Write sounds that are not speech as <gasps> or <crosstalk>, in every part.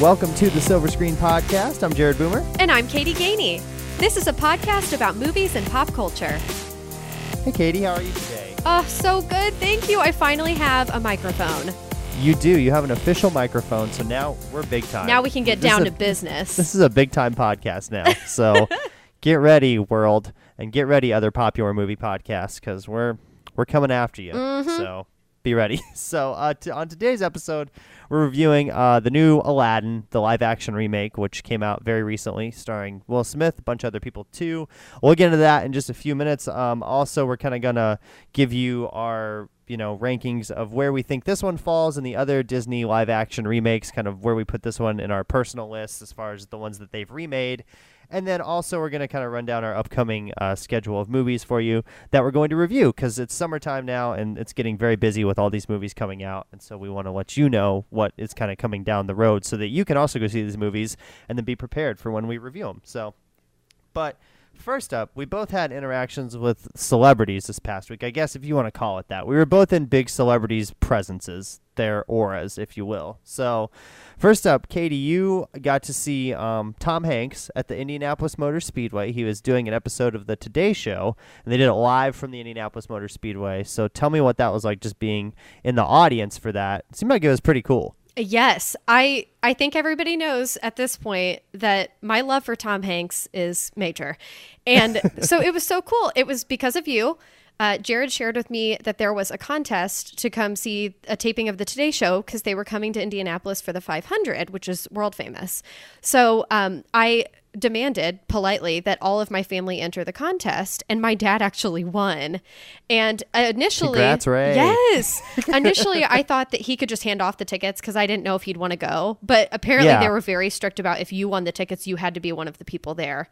Welcome to the Silver Screen Podcast. I'm Jared Boomer. And I'm Katie Gainey. This is a podcast about movies and pop culture. Hey, Katie, how are you today? Oh, so good. Thank you. I finally have a microphone. You do. You have an official microphone, so now we're big time. Now we can get This down is to business. This is a big time podcast now. <laughs> So get ready, world, and get ready, other popular movie podcasts, because we're we're coming after you. Mm-hmm. So be ready. <laughs> So uh, t- on today's episode, we're reviewing uh, the new Aladdin, the live action remake, which came out very recently, starring Will Smith, a bunch of other people too. We'll get into that in just a few minutes. Um, also, we're kind of gonna give you our you know rankings of where we think this one falls and the other Disney live action remakes, kind of where we put this one in our personal list as far as the ones that they've remade. And then also, we're going to kind of run down our upcoming uh, schedule of movies for you that we're going to review because it's summertime now and it's getting very busy with all these movies coming out. And so, we want to let you know what is kind of coming down the road so that you can also go see these movies and then be prepared for when we review them. So, but first up, we both had interactions with celebrities this past week. I guess if you want to call it that. We were both in big celebrities' presences, their auras, if you will. So, first up, Katie, you got to see um, Tom Hanks at the Indianapolis Motor Speedway. He was doing an episode of the Today Show, and they did it live from the Indianapolis Motor Speedway. So, tell me what that was like just being in the audience for that. It seemed like it was pretty cool. Yes, I I think everybody knows at this point that my love for Tom Hanks is major, and so it was so cool. It was because of you. Uh, Jared shared with me that there was a contest to come see a taping of the Today Show because they were coming to Indianapolis for the 500, which is world famous. So um, I demanded politely that all of my family enter the contest, and my dad actually won. And initially, that's right. yes, <laughs> initially I thought that he could just hand off the tickets because I didn't know if he'd want to go. But apparently, Yeah. they were very strict about if you won the tickets, you had to be one of the people there.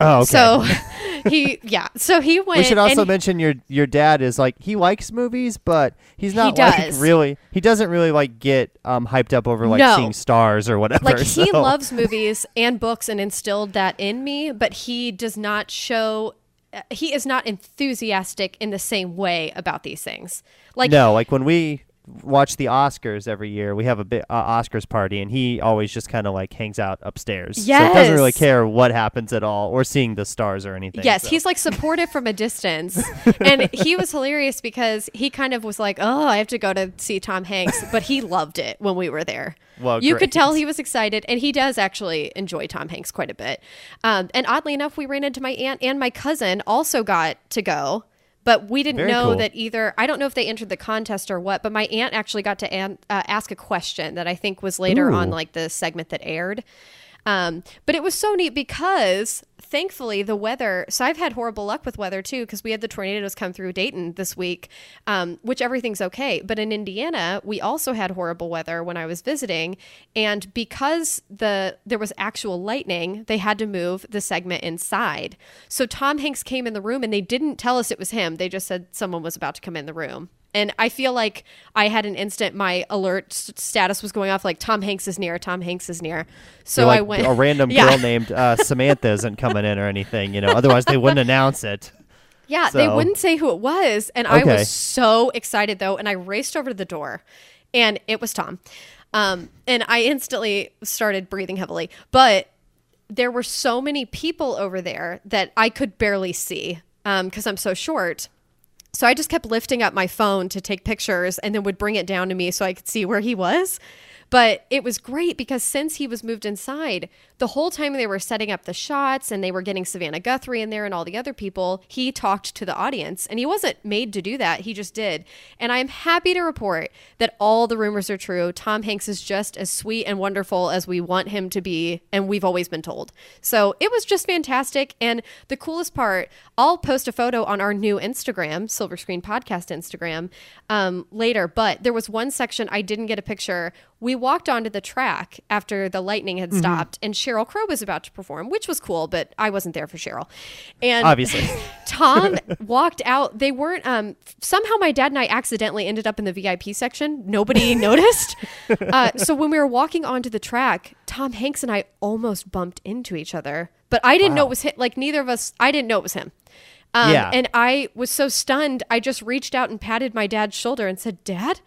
Oh, okay. So <laughs> he, yeah, so he went. We should also and mention your your dad is like he likes movies, but he's not He like does. really. He doesn't really like get um hyped up over like No. seeing stars or whatever. like he <laughs> so- loves movies and books and instilled that in me, but he does not show. uh, He is not enthusiastic in the same way about these things. Like no, like when we watch the Oscars every year, we have a bit uh, Oscars party, and he always just kind of like hangs out upstairs. so he doesn't really care what happens at all or seeing the stars or anything. Yes, so. he's like supportive from a distance. <laughs> And he was hilarious because he kind of was like, "Oh, I have to go to see Tom Hanks," but he loved it when we were there. Well, you great. could tell he was excited, and he does actually enjoy Tom Hanks quite a bit. Um, and oddly enough, we ran into my aunt and my cousin also got to go. But we didn't Very know cool. that either. I don't know if they entered the contest or what. But my aunt actually got to an, uh, ask a question that I think was later on like the segment that aired. Um, but it was so neat because thankfully the weather. So I've had horrible luck with weather too because we had the tornadoes come through Dayton this week, um, which everything's okay. But in Indiana, we also had horrible weather when I was visiting, and because the there was actual lightning, they had to move the segment inside. So Tom Hanks came in the room and they didn't tell us it was him. They just said someone was about to come in the room. And I feel like I had an instant, my alert status was going off like Tom Hanks is near, Tom Hanks is near. So like I went. a random <laughs> Yeah. girl named uh, Samantha isn't coming in or anything, you know. Otherwise, they wouldn't announce it. Yeah, they wouldn't say who it was. And I was so excited though. And I raced over to the door and it was Tom. Um, and I instantly started breathing heavily. But there were so many people over there that I could barely see because I'm so short. So I just kept lifting up my phone to take pictures and then would bring it down to me so I could see where he was. But it was great because since he was moved inside, the whole time they were setting up the shots and they were getting Savannah Guthrie in there and all the other people, he talked to the audience. And he wasn't made to do that, he just did. And I am happy to report that all the rumors are true. Tom Hanks is just as sweet and wonderful as we want him to be, and we've always been told. So it was just fantastic. And the coolest part, I'll post a photo on our new Instagram, Silver Screen Podcast Instagram, um, later. But there was one section I didn't get a picture. We walked onto the track after the lightning had stopped, and Sheryl Crow was about to perform, which was cool, but I wasn't there for Sheryl. And Obviously. <laughs> Tom walked out. They weren't. Um, somehow my dad and I accidentally ended up in the VIP section. Nobody <laughs> noticed. Uh, so when we were walking onto the track, Tom Hanks and I almost bumped into each other. But I didn't know it was him. Like neither of us. I didn't know it was him. Um, Yeah. And I was so stunned. I just reached out and patted my dad's shoulder and said, "Dad."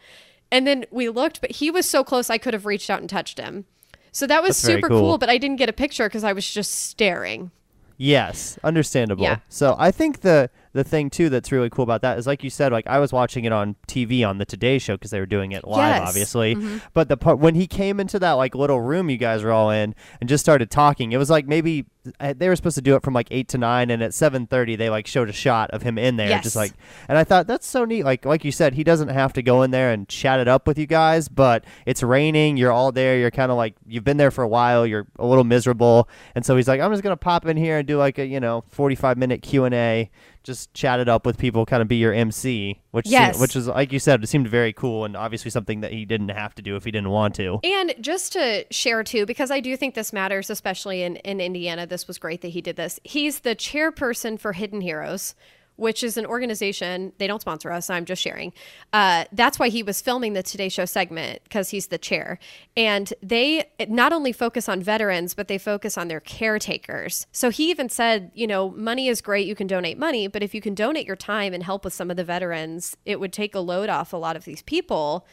And then we looked, but he was so close I could have reached out and touched him. So that was That's super cool. cool, but I didn't get a picture because I was just staring. Yes, understandable. Yeah. So I think the the thing too that's really cool about that is like you said, like I was watching it on TV on the Today Show because they were doing it live, Yes. Mm-hmm. obviously. But the part when he came into that like little room you guys were all in and just started talking, it was like maybe uh, they were supposed to do it from like eight to nine, and at seven thirty they like showed a shot of him in there, Yes. just like. And I thought that's so neat. Like like you said, he doesn't have to go in there and chat it up with you guys, but it's raining. You're all there. You're kind of like you've been there for a while. You're a little miserable, and so he's like, I'm just gonna pop in here and do like a you know 45 minute Q and A, just chat it up with people, kind of be your MC, which Yes. which is like you said, it seemed very cool and obviously something that he didn't have to do if he didn't want to. And just to share too, because I do think this matters, especially in, in Indiana, this was great that he did this. He's the chairperson for Hidden Heroes, which is an organization. They don't sponsor us. I'm just sharing. Uh, that's why he was filming the Today Show segment because he's the chair. And they not only focus on veterans, but they focus on their caretakers. So he even said, you know, money is great. You can donate money, but if you can donate your time and help with some of the veterans, it would take a load off a lot of these people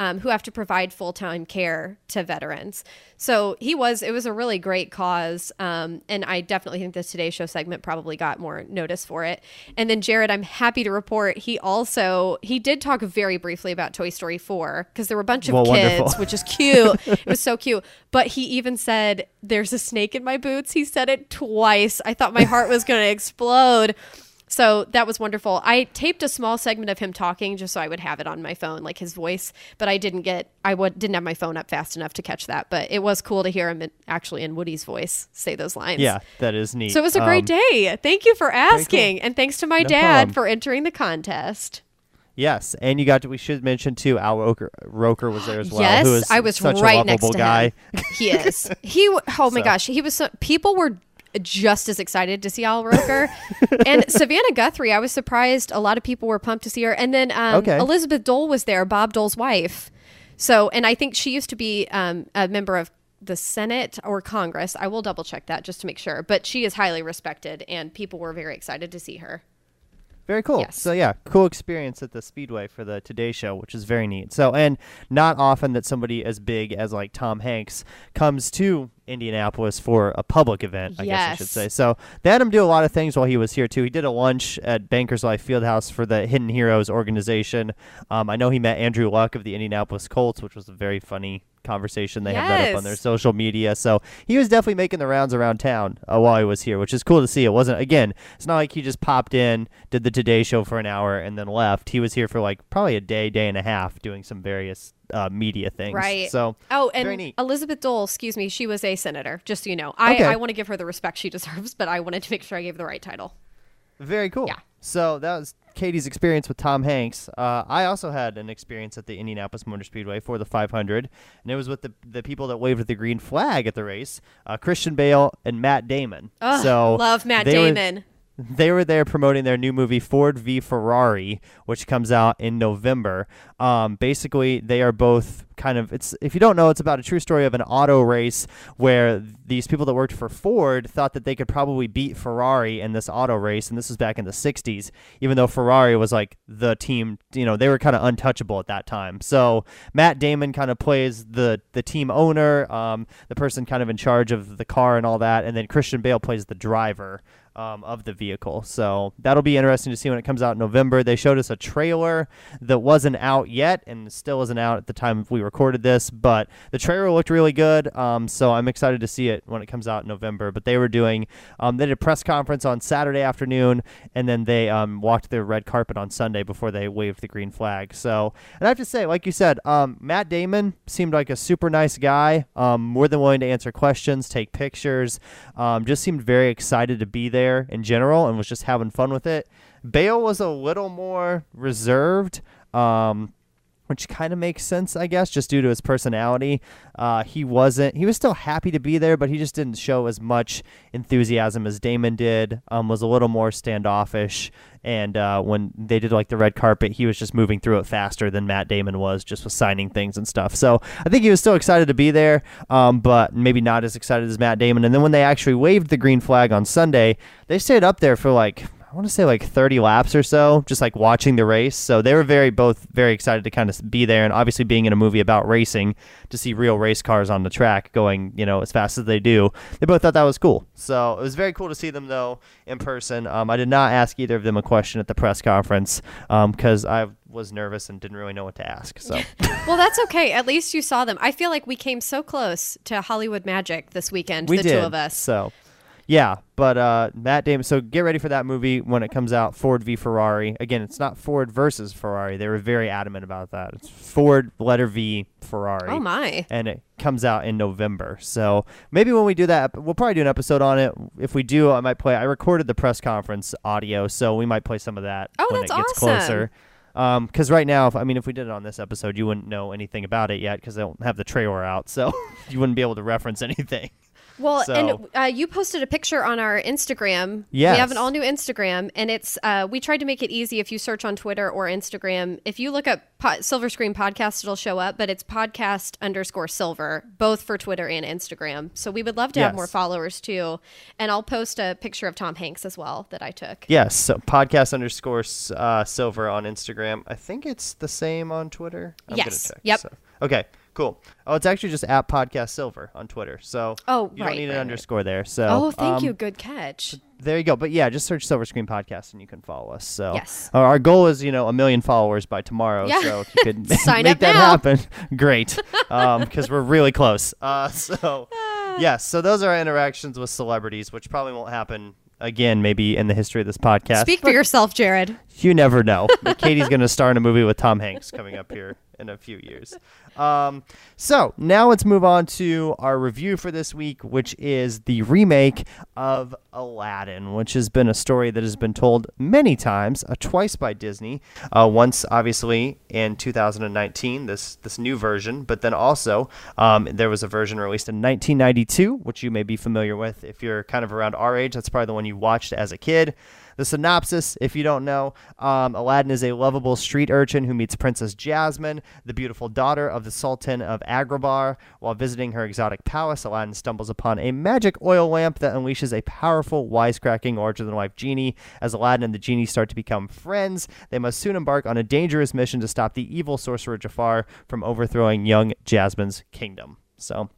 um, who have to provide full time care to veterans. So he was, it was a really great cause. Um, and I definitely think the Today Show segment probably got more notice for it. And then Jared, I'm happy to report he also, he did talk very briefly about Toy Story 4 because there were a bunch of Well, kids, wonderful. which is cute. it was so cute. But he even said, There's a snake in my boots. He said it twice. I thought my heart was going to explode. So that was wonderful. I taped a small segment of him talking just so I would have it on my phone, like his voice, but I didn't get, I would, didn't have my phone up fast enough to catch that. But it was cool to hear him in, actually in Woody's voice say those lines. Yeah, that is neat. So it was a great Um, day. Thank you for asking. And thanks to my No dad problem. for entering the contest. Yes, and you got to. We should mention too. Al Roker, Roker was there as well. yes, who is I was such right a next lovable to guy. him. He is. He. <laughs> Oh my So- gosh, he was. So, people were just as excited to see Al Roker, <laughs> and Savannah Guthrie. I was surprised. A lot of people were pumped to see her, and then um, Okay. Elizabeth Dole was there, Bob Dole's wife. So, and I think she used to be um, a member of the Senate or Congress. I will double check that just to make sure. But she is highly respected, and people were very excited to see her. Very cool. Yes. So yeah, cool experience at the Speedway for the Today Show, which is very neat. So and not often that somebody as big as like Tom Hanks comes to Indianapolis for a public event. I guess I should say. So they had him do a lot of things while he was here too. He did a lunch at Bankers Life Fieldhouse for the Hidden Heroes organization. Um, I know he met Andrew Luck of the Indianapolis Colts, which was a very funny conversation. They have that up on their social media. So he was definitely making the rounds around town uh, while he was here, which is cool to see. It wasn't again. It's not like he just popped in, did the Today Show for an hour, and then left. He was here for like probably a day, day and a half, doing some various uh, media things. Right. So Oh, and. Elizabeth Dole, excuse me, she was a senator, just so you know. I, Okay. I want to give her the respect she <laughs> deserves, but I wanted to make sure I gave the right title. Very cool. Yeah. So that was Katie's experience with Tom Hanks. Uh, I also had an experience at the Indianapolis Motor Speedway for the 500, and it was with the the people that waved the green flag at the race, uh, Christian Bale and Matt Damon. Ugh, so love Matt they were- Damon. They were there promoting their new movie Ford v Ferrari, which comes out in November. Um, basically, they are both kind of it's if you don't know, it's about a true story of an auto race where these people that worked for Ford thought that they could probably beat Ferrari in this auto race, and this was back in the '60s. Even though Ferrari was like the team, you know, they were kind of untouchable at that time. So Matt Damon kind of plays the the team owner, um, the person kind of in charge of the car and all that, and then Christian Bale plays the driver um, of the vehicle. So that'll be interesting to see when it comes out in November. They showed us a trailer that wasn't out yet and still isn't out at the time we recorded this, but the trailer looked really good. Um, so I'm excited to see it when it comes out in November. But they were doing, um, they did a press conference on Saturday afternoon, and then they um, walked the red carpet on Sunday before they waved the green flag. So, and I have to say, like you said, um, Matt Damon seemed like a super nice guy, um, more than willing to answer questions, take pictures, just seemed very excited to be there in general and was just having fun with it. Bale was a little more reserved. Um, which kind of makes sense, I guess, just due to his personality. Uh, he wasn't. He was still happy to be there, but he just didn't show as much enthusiasm as Damon did. Um, was a little more standoffish, and uh, when they did like the red carpet, he was just moving through it faster than Matt Damon was, just with signing things and stuff. So I think he was still excited to be there, um, but maybe not as excited as Matt Damon. And then when they actually waved the green flag on Sunday, they stayed up there for like I want to say like 30 laps or so, just like watching the race. So they were very both very excited to kind of be there, and obviously being in a movie about racing to see real race cars on the track going, you know, as fast as they do. They both thought that was cool. So it was very cool to see them though in person. Um, I did not ask either of them a question at the press conference because I was nervous and didn't really know what to ask. So <laughs> Well, that's okay. At least you saw them. I feel like we came so close to Hollywood Magic this weekend, we the did. two of us. So yeah, but uh, Matt Damon. So get ready for that movie when it comes out. Ford v Ferrari. Again, it's not Ford versus Ferrari. They were very adamant about that. It's Ford letter V Ferrari. Oh my. and it comes out in November. So maybe when we do that, we'll probably do an episode on it. If we do, I might play. I recorded the press conference audio, so we might play some of that Oh, when that's it gets awesome. closer. Because right now, if, I mean, if we did it on this episode, you wouldn't know anything about it yet because they don't have the trailer out, so <laughs> you wouldn't be able to reference anything. Well, So- and uh, you posted a picture on our Instagram. Yes. We have an all new Instagram, and it's uh, we tried to make it easy. If you search on Twitter or Instagram, if you look up po- Silver Screen Podcast, it'll show up. But it's podcast underscore silver, both for Twitter and Instagram. So we would love to have more followers too. And I'll post a picture of Tom Hanks as well that I took. Yes, so podcast underscore uh, silver on Instagram. I think it's the same on Twitter. I'm Yes. check, Yep. so- Okay. Cool. Oh, it's actually just at podcast silver on Twitter. So Oh, you don't right, need an right, right. underscore there. So Oh, thank um, you. Good catch. There you go. But yeah, just search Silver Screen Podcast and you can follow us. So Yes. our, our goal is you know a million followers by tomorrow. Yeah. So if you could <laughs> <laughs> make that now. happen, <laughs> great. Because we're really close. Uh, so yes, so those are our interactions with celebrities, which probably won't happen again, maybe in the history of this podcast. Speak for yourself, Jared. You never know. Katie's going to star in a movie with Tom Hanks coming up here in a few years. Um, so now let's move on to our review for this week, which is the remake of Aladdin, which has been a story that has been told many times, uh, twice by Disney. Uh, once, obviously, in 2019, this this new version, but then also um, there was a version released in 1992, which you may be familiar with if you're kind of around our age. That's probably the one you watched as a kid. The synopsis, if you don't know, um, Aladdin is a lovable street urchin who meets Princess Jasmine, the beautiful daughter of the Sultan of Agrabah. While visiting her exotic palace, Aladdin stumbles upon a magic oil lamp that unleashes a powerful, wisecracking, larger than life genie. As Aladdin and the genie start to become friends, they must soon embark on a dangerous mission to stop the evil sorcerer Jafar from overthrowing young Jasmine's kingdom. So.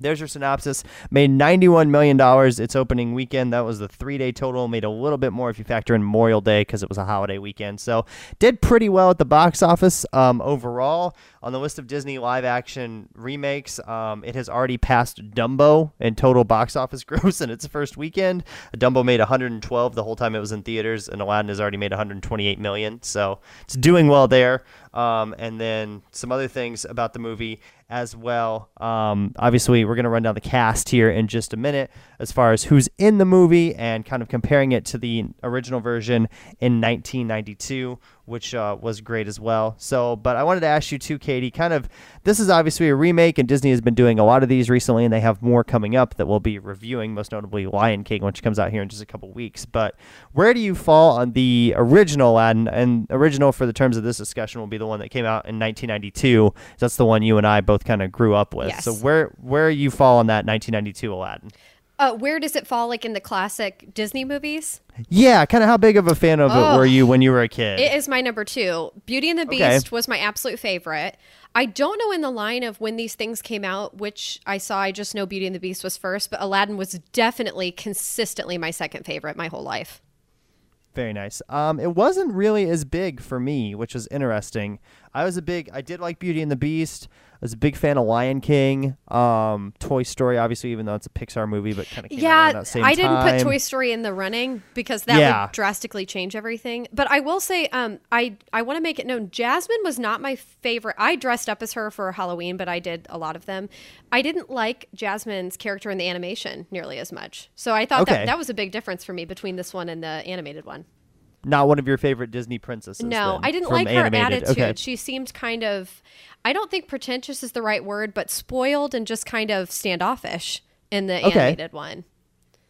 There's your synopsis. Made $91 million its opening weekend. That was the three day total. Made a little bit more if you factor in Memorial Day because it was a holiday weekend. So, did pretty well at the box office um, overall. On the list of Disney live action remakes, um, it has already passed Dumbo in total box office <laughs> gross in its first weekend. Dumbo made 112 the whole time it was in theaters, and Aladdin has already made 128 million. So, it's doing well there. Um, and then some other things about the movie as well. Um, obviously, we're going to run down the cast here in just a minute as far as who's in the movie and kind of comparing it to the original version in 1992, which uh, was great as well. So, but I wanted to ask you too, Katie, kind of this is obviously a remake, and Disney has been doing a lot of these recently, and they have more coming up that we'll be reviewing, most notably Lion King, which comes out here in just a couple weeks. But where do you fall on the original Aladdin? And original for the terms of this discussion will be the one that came out in 1992. That's the one you and I both kind of grew up with. Yes. So where where you fall on that 1992 Aladdin? Uh, where does it fall, like in the classic Disney movies? Yeah, kind of how big of a fan of Oh. it were you when you were a kid? It is my number two. Beauty and the Okay. Beast was my absolute favorite. I don't know in the line of when these things came out, which I saw. I just know Beauty and the Beast was first, but Aladdin was definitely consistently my second favorite my whole life. Very nice. Um, it wasn't really as big for me, which was interesting. I was a big, I did like Beauty and the Beast. I was a big fan of Lion King. Um, Toy Story, obviously, even though it's a Pixar movie, but kind of came out around Yeah, I didn't time. put Toy Story in the running because that Yeah. would drastically change everything. But I will say, um, I I want to make it known, Jasmine was not my favorite. I dressed up as her for Halloween, but I did a lot of them. I didn't like Jasmine's character in the animation nearly as much, so I thought Okay. that that was a big difference for me between this one and the animated one. Not one of your favorite Disney princesses. No, then, I didn't from like her animated. attitude. Okay. She seemed kind of, I don't think pretentious is the right word, but spoiled and just kind of standoffish in the Okay. animated one.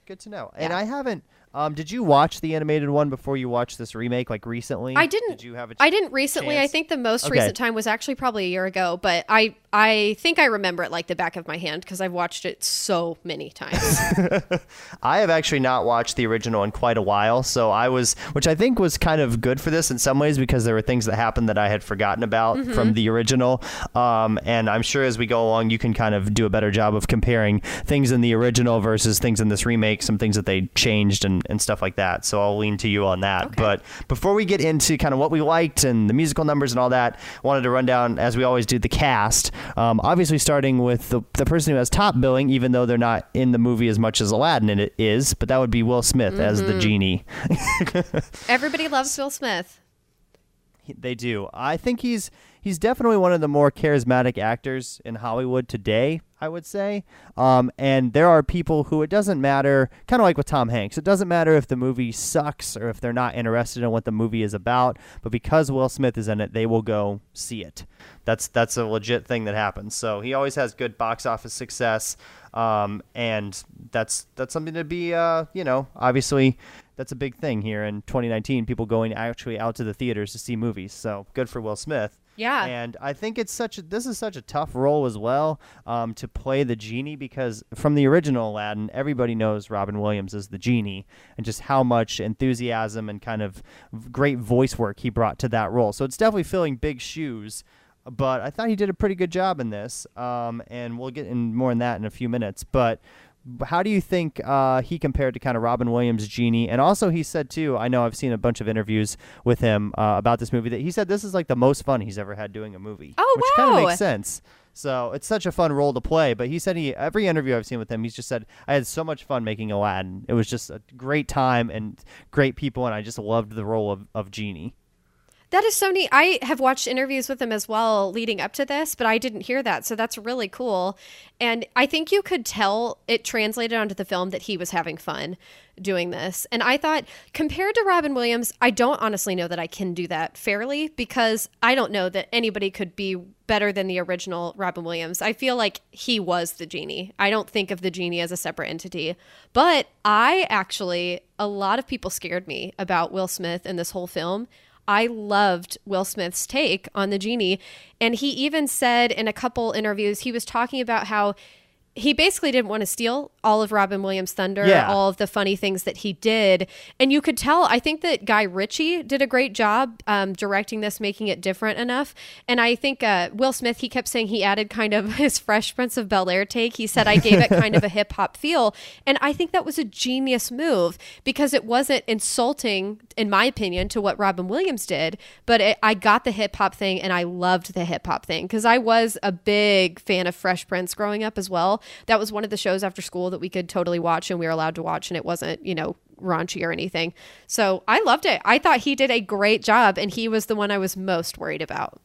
Good to know. And I haven't. Um, did you watch the animated one before you watched this remake, like recently? I didn't. Did you have a I didn't recently. I think the most Okay. recent time was actually probably a year ago. But I I think I remember it like the back of my hand because I've watched it so many times. <laughs> I have actually not watched the original in quite a while, so I was, which I think was kind of good for this in some ways because there were things that happened that I had forgotten about Mm-hmm. from the original. Um, and I'm sure as we go along, you can kind of do a better job of comparing things in the original versus things in this remake, some things that they changed and, and stuff like that. So I'll lean to you on that. But before we get into kind of what we liked and the musical numbers and all that, wanted to run down, as we always do, the cast. Um, obviously, starting with the, the person who has top billing, even though they're not in the movie as much as Aladdin it is, but that would be Will Smith as Mm-hmm. the genie. Everybody loves Will Smith. They do. I think he's he's definitely one of the more charismatic actors in Hollywood today. I would say. Um, and there are people who it doesn't matter, kind of like with Tom Hanks. It doesn't matter if the movie sucks or if they're not interested in what the movie is about, but because Will Smith is in it, they will go see it. That's that's a legit thing that happens. So he always has good box office success, um, and that's that's something to be, uh, you know, obviously that's a big thing here in 2019. People going actually out to the theaters to see movies. So good for Will Smith. Yeah. And I think it's such a, this is such a tough role as well um, to play the genie because from the original Aladdin, everybody knows Robin Williams is the genie and just how much enthusiasm and kind of great voice work he brought to that role. So it's definitely filling big shoes. But I thought he did a pretty good job in this, um, and we'll get in more in that in a few minutes. But how do you think uh, he compared to kind of Robin Williams' Genie? And also, he said too. I know I've seen a bunch of interviews with him uh, about this movie that he said this is like the most fun he's ever had doing a movie. Oh, which kind of makes sense. So it's such a fun role to play. But he said he every interview I've seen with him, he's just said I had so much fun making Aladdin. It was just a great time and great people, and I just loved the role of, of Genie. That is so neat. I have watched interviews with him as well leading up to this, but I didn't hear that. So that's really cool. And I think you could tell it translated onto the film that he was having fun doing this. And I thought, compared to Robin Williams, I don't honestly know that I can do that fairly because I don't know that anybody could be better than the original Robin Williams. I feel like he was the genie. I don't think of the genie as a separate entity. But I actually, a lot of people scared me about Will Smith in this whole film. I loved Will Smith's take on the genie. And he even said in a couple interviews, he was talking about how he basically didn't want to steal all of Robin Williams' thunder, Yeah. all of the funny things that he did. And you could tell, I think that Guy Ritchie did a great job um, directing this, making it different enough. And I think uh, Will Smith, he kept saying he added kind of <laughs> his Fresh Prince of Bel Air take. He said, I gave it kind of a <laughs> hip hop feel. And I think that was a genius move because it wasn't insulting, in my opinion, to what Robin Williams did, but it, I got the hip hop thing and I loved the hip hop thing because I was a big fan of Fresh Prince growing up as well. That was one of the shows after school that we could totally watch and we were allowed to watch, and it wasn't, you know, raunchy or anything. So I loved it. I thought he did a great job, and he was the one I was most worried about.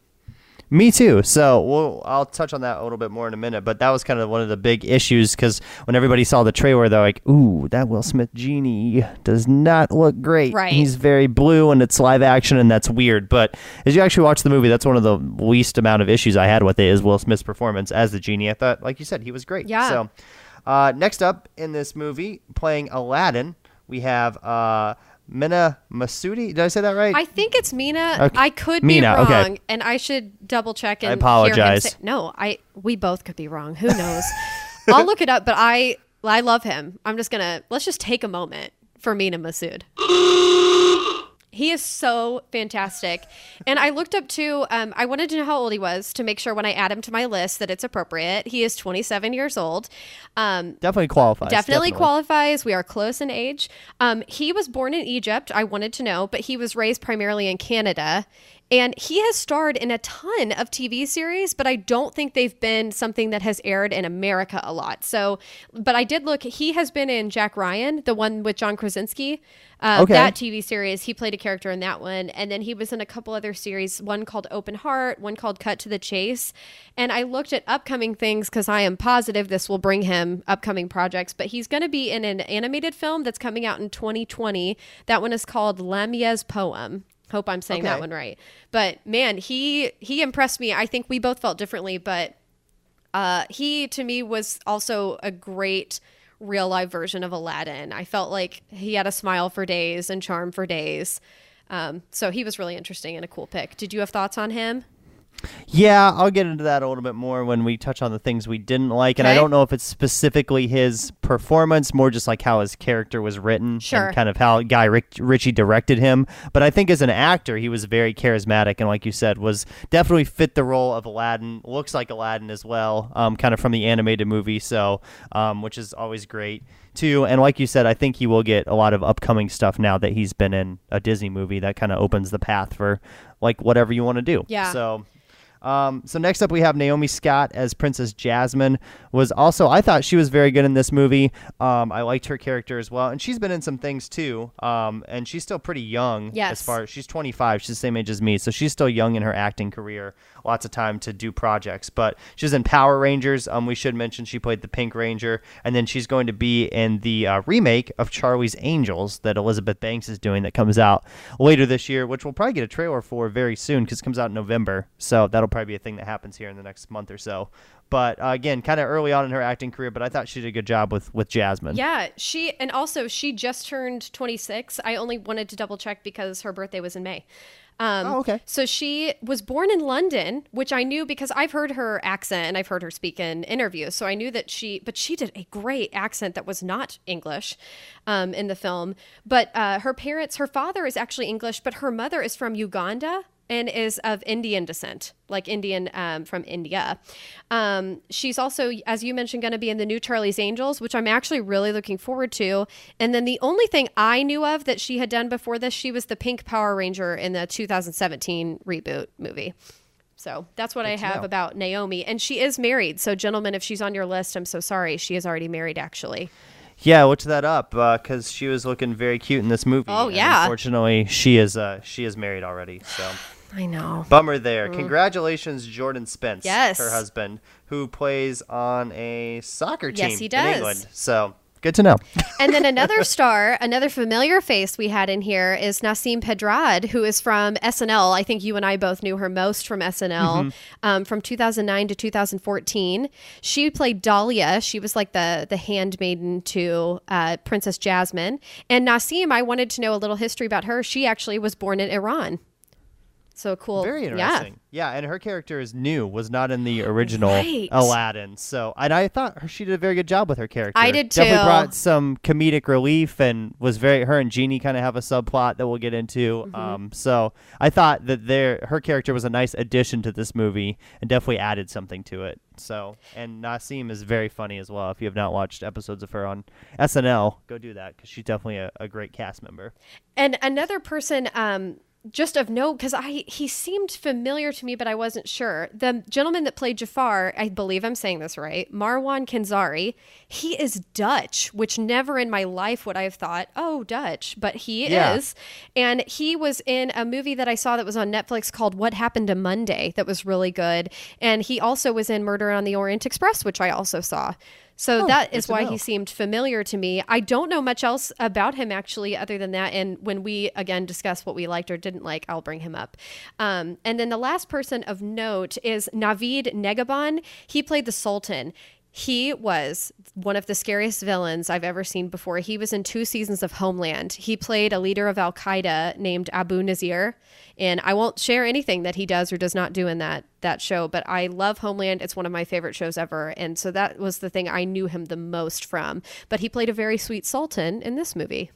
Me too. So we'll, I'll touch on that a little bit more in a minute. But that was kind of one of the big issues because when everybody saw the trailer, they're like, "Ooh, that Will Smith genie does not look great. Right. He's very blue and it's live action and that's weird." But as you actually watch the movie, that's one of the least amount of issues I had with it is Will Smith's performance as the genie. I thought, like you said, he was great. Yeah. So uh, next up in this movie, playing Aladdin, we have uh, Mina Masudi. Did I say that right? I think it's Mina. Okay. I could Mina, be okay. wrong, and I should double check. And I hear him apologize. say- no, I we both could be wrong. Who knows? <laughs> I'll look it up, but I I love him. I'm just gonna let's just take a moment for Mina Massoud. <gasps> <laughs> He is so fantastic. And I looked up too, um, I wanted to know how old he was to make sure when I add him to my list that it's appropriate. He is 27 years old. Um, definitely qualifies. definitely, qualifies. We are close in age. Um, he was born in Egypt. I wanted to know, but he was raised primarily in Canada. And he has starred in a ton of TV series, but I don't think they've been something that has aired in America a lot. So, but I did look, he has been in Jack Ryan, the one with John Krasinski. Uh, Okay. That TV series, he played a character in that one. And then he was in a couple other series, one called Open Heart, one called Cut to the Chase. And I looked at upcoming things because I am positive this will bring him upcoming projects. But he's going to be in an animated film that's coming out in 2020. That one is called Lamya's Poem. Hope I'm saying that one right. But man, he he impressed me. I think we both felt differently, but uh, he to me was also a great real life version of Aladdin. I felt like he had a smile for days and charm for days. Um, so he was really interesting and a cool pick. Did you have thoughts on him? Yeah, I'll get into that a little bit more when we touch on the things we didn't like. And I don't know if it's specifically his performance, more just like how his character was written Sure. and kind of how Guy Ritchie directed him. But I think as an actor, he was very charismatic and, like you said, was definitely fit the role of Aladdin. Looks like Aladdin as well, um, kind of from the animated movie, so um, which is always great too. And like you said, I think he will get a lot of upcoming stuff now that he's been in a Disney movie that kind of opens the path for like whatever you want to do. Yeah. So. Um, so next up we have Naomi Scott as Princess Jasmine. Was also I thought she was very good in this movie. Um, I liked her character as well, and she's been in some things too. Um, and she's still pretty young Yes. as far as she's 25. She's the same age as me, so she's still young in her acting career. Lots of time to do projects, but she's in Power Rangers. Um, we should mention she played the Pink Ranger, and then she's going to be in the uh, remake of Charlie's Angels that Elizabeth Banks is doing that comes out later this year, which we'll probably get a trailer for very soon because it comes out in November. So that'll probably be a thing that happens here in the next month or so. But uh, again, kind of early on in her acting career, but I thought she did a good job with with Jasmine. Yeah, she and also she just turned 26. I only wanted to double check because her birthday was in May. Um, Oh, okay. So she was born in London, which I knew because I've heard her accent and I've heard her speak in interviews. So I knew that she, but she did a great accent that was not English um, in the film. But uh, her parents, her father is actually English, but her mother is from Uganda and is of Indian descent, like Indian um, from India. Um, she's also, as you mentioned, going to be in the new Charlie's Angels, which I'm actually really looking forward to. And then the only thing I knew of that she had done before this, she was the Pink Power Ranger in the 2017 reboot movie. So that's what I have know. about Naomi. And she is married. So, gentlemen, if she's on your list, I'm so sorry. She is already married, actually. Yeah, look that up because she was looking very cute in this movie. Oh, yeah. Unfortunately, she is uh, she is married already. So I know. bummer there. Congratulations, Jordan Spence, Mm. Yes. her husband, who plays on a soccer team Yes, he in does. England. So good to know. <laughs> and then another star, another familiar face we had in here is Nasim Pedrad, who is from SNL. I think you and I both knew her most from SNL um, from 2009 to 2014. She played Dahlia. She was like the the handmaiden to uh, Princess Jasmine. And Nasim, I wanted to know a little history about her. She actually was born in Iran. So cool. Very interesting. Yeah. and her character is new, was not in the original Right. Aladdin. So, and I thought her- she did a very good job with her character. I did too. Definitely brought some comedic relief and was very. Her and Genie kind of have a subplot that we'll get into. Mm-hmm. Um, so I thought that their her character was a nice addition to this movie and definitely added something to it. So, and Nasim is very funny as well. If you have not watched episodes of her on SNL, go do that because she's definitely a, a great cast member. And another person, um, just of note, because I he seemed familiar to me, but I wasn't sure. The gentleman that played Jafar, I believe I'm saying this right, Marwan Kenzari. He is Dutch, which never in my life would I have thought, oh, Dutch, but he Yeah. is. And he was in a movie that I saw that was on Netflix called What Happened to Monday, that was really good. And he also was in Murder on the Orient Express, which I also saw. So Oh, that is why he seemed familiar to me. I don't know much else about him actually, other than that. And when we again discuss what we liked or didn't like, I'll bring him up. Um, and then the last person of note is Navid Negahban. He played the Sultan. He was one of the scariest villains I've ever seen before. He was in two seasons of Homeland. He played a leader of Al Qaeda named Abu Nazir, and I won't share anything that he does or does not do in that that show. But I love Homeland; it's one of my favorite shows ever, and so that was the thing I knew him the most from. But he played a very sweet sultan in this movie.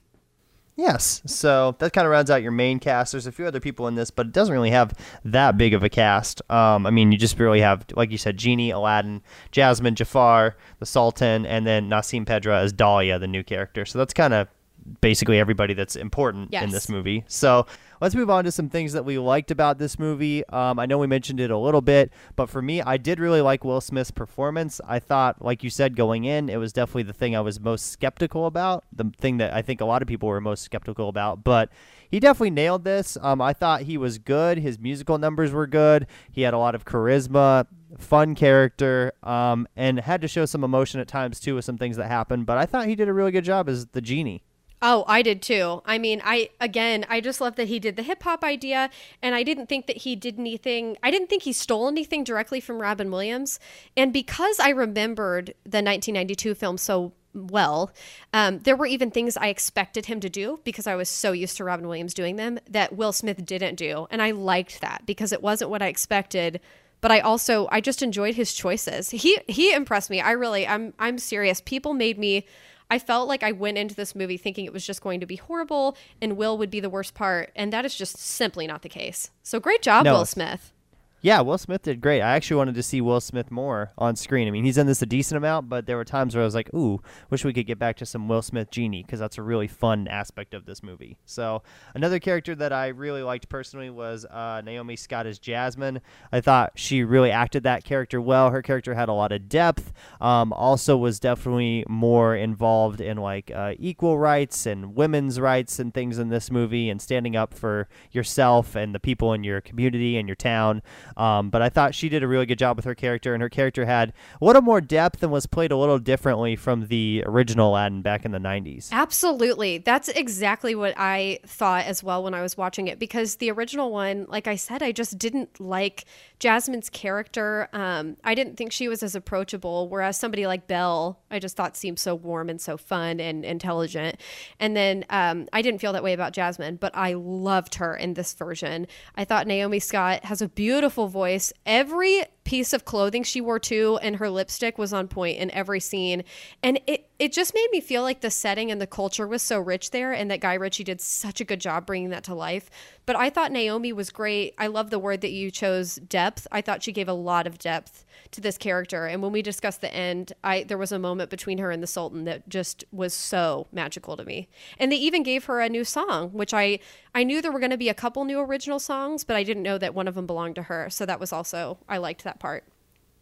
Yes. So that kind of rounds out your main cast. There's a few other people in this, but it doesn't really have that big of a cast. Um, I mean, you just really have, like you said, Genie, Aladdin, Jasmine, Jafar, the Sultan, and then Nasim Pedrad as Dahlia, the new character. So that's kind of basically everybody that's important in this movie. So let's move on to some things that we liked about this movie. Um, I know we mentioned it a little bit, but for me, I did really like Will Smith's performance. I thought, like you said, going in, it was definitely the thing I was most skeptical about, the thing that I think a lot of people were most skeptical about, but he definitely nailed this. Um, I thought he was good. His musical numbers were good. He had a lot of charisma, fun character, um, and had to show some emotion at times too with some things that happened. But I thought he did a really good job as the genie. Oh, I did too. I mean, I again, I just love that he did the hip hop idea, and I didn't think that he did anything. I didn't think he stole anything directly from Robin Williams, and because I remembered the 1992 film so well. Um, there were even things I expected him to do because I was so used to Robin Williams doing them that Will Smith didn't do. And I liked that because it wasn't what I expected. But I also I just enjoyed his choices. He he impressed me. I really I'm I'm serious. People made me I felt like I went into this movie thinking it was just going to be horrible and Will would be the worst part, and that is just simply not the case. So great job, No. Will Smith. Yeah, Will Smith did great. I actually wanted to see Will Smith more on screen. I mean, he's in this a decent amount, but there were times where I was like, "Ooh, wish we could get back to some Will Smith genie," because that's a really fun aspect of this movie. So another character that I really liked personally was uh, Naomi Scott as Jasmine. I thought she really acted that character well. Her character had a lot of depth. Um, also, was definitely more involved in like uh, equal rights and women's rights and things in this movie, and standing up for yourself and the people in your community and your town. Um, but I thought she did a really good job with her character, and her character had a little more depth and was played a little differently from the original Aladdin back in the 90s. Absolutely. That's exactly what I thought as well when I was watching it because the original one, like I said, I just didn't like Jasmine's character. Um, I didn't think she was as approachable, whereas somebody like Belle, I just thought seemed so warm and so fun and intelligent. And then um, I didn't feel that way about Jasmine, but I loved her in this version. I thought Naomi Scott has a beautiful voice. Every piece of clothing she wore too and her lipstick was on point in every scene. And it it just made me feel like the setting and the culture was so rich there and that Guy Ritchie did such a good job bringing that to life. But I thought Naomi was great. I love the word that you chose depth. I thought she gave a lot of depth to this character. And when we discussed the end I there was a moment between her and the Sultan that just was so magical to me. And they even gave her a new song which I I knew there were going to be a couple new original songs but I didn't know that one of them belonged to her. So that was also I liked that part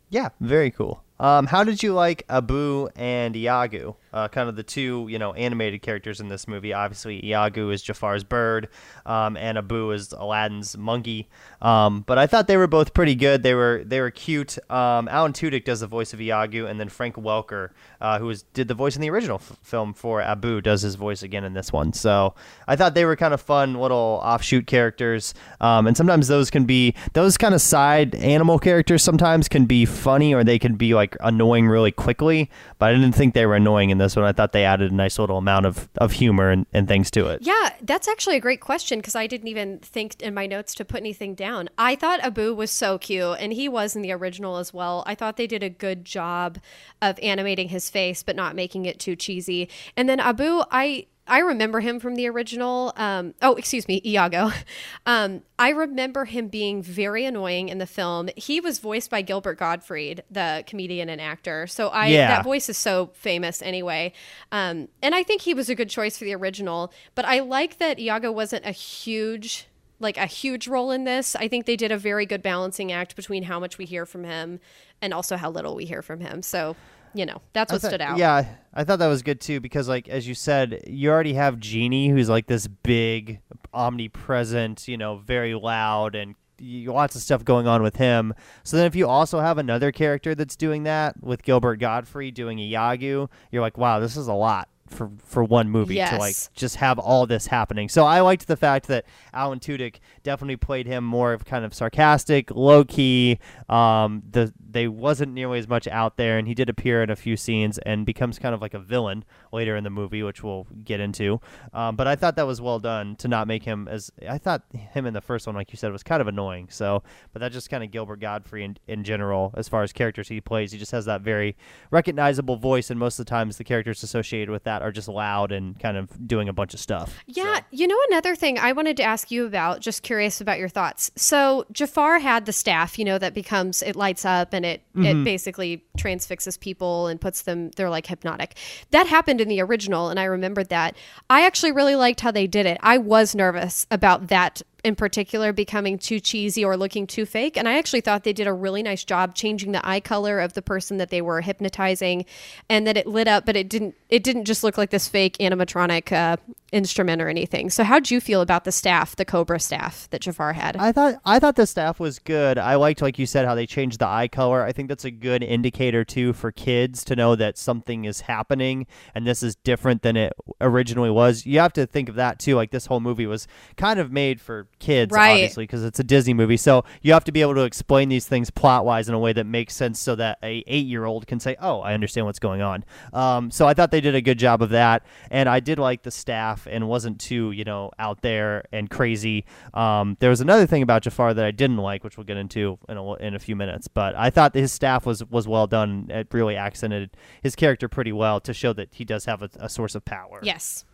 Yeah, very cool. Um, how did you like Abu and Iago? Uh, kind of the two, you know, animated characters in this movie. Obviously, Iago is Jafar's bird, um, and Abu is Aladdin's monkey. Um, but I thought they were both pretty good. They were they were cute. Um, Alan Tudyk does the voice of Iago, and then Frank Welker, uh, who was did the voice in the original f- film for Abu, does his voice again in this one. So I thought they were kind of fun little offshoot characters. Um, and sometimes those can be those kind of side animal characters. Sometimes can be funny, or they can be like annoying really quickly. But I didn't think they were annoying in this one. I thought they added a nice little amount of, of humor and, and things to it. Yeah, that's actually a great question because I didn't even think in my notes to put anything down. I thought Abu was so cute, and he was in the original as well. I thought they did a good job of animating his face, but not making it too cheesy. And then Abu, I. I remember him from the original. Um, oh, excuse me, Iago. <laughs> Um, I remember him being very annoying in the film. He was voiced by Gilbert Gottfried, the comedian and actor. So I Yeah. that voice is so famous anyway. Um, and I think he was a good choice for the original. But I like that Iago wasn't a huge like a huge role in this. I think they did a very good balancing act between how much we hear from him and also how little we hear from him. So, you know, that's what thought- stood out. Yeah, I thought that was good too because, like as you said, you already have Genie, who's like this big, omnipresent, you know, very loud and lots of stuff going on with him. So then, if you also have another character that's doing that with Gilbert Gottfried doing Iago, you're like, wow, this is a lot. For, for one movie to like just have all this happening, so I liked the fact that Alan Tudyk definitely played him more of kind of sarcastic, low key. Um, the they wasn't nearly as much out there, and he did appear in a few scenes and becomes kind of like a villain later in the movie, which we'll get into. Um, but I thought that was well done to not make him as I thought him in the first one, like you said, was kind of annoying. So, but that's just kind of Gilbert Gottfried in in general as far as characters he plays. He just has that very recognizable voice, and most of the times the characters associated with that are just loud and kind of doing a bunch of stuff. Yeah, So- you know another thing I wanted to ask you about, just curious about your thoughts. So Jafar had the staff, you know, that becomes it lights up and it it mm-hmm. basically transfixes people and puts them they're like hypnotic. That happened in the original and I remembered that. I actually really liked how they did it. I was nervous about that in particular becoming too cheesy or looking too fake. And I actually thought they did a really nice job changing the eye color of the person that they were hypnotizing, and that it lit up, but it didn't. It didn't just look like this fake animatronic uh, instrument or anything. So, how'd you feel about the staff, the Cobra staff that Jafar had? I thought I thought the staff was good. I liked, like you said, how they changed the eye color. I think that's a good indicator too for kids to know that something is happening and this is different than it originally was. You have to think of that too. Like this whole movie was kind of made for kids, Right. obviously, because it's a Disney movie. So you have to be able to explain these things plot wise in a way that makes sense, so that a eight year old can say, "Oh, I understand what's going on." Um, so I thought they did a good job of that, and I did like the staff and wasn't too you know out there and crazy. Um, there was another thing about Jafar that I didn't like, which we'll get into in a, in a few minutes, but I thought his staff was was well done. It really accented his character pretty well to show that he does have a, a source of power. Yes.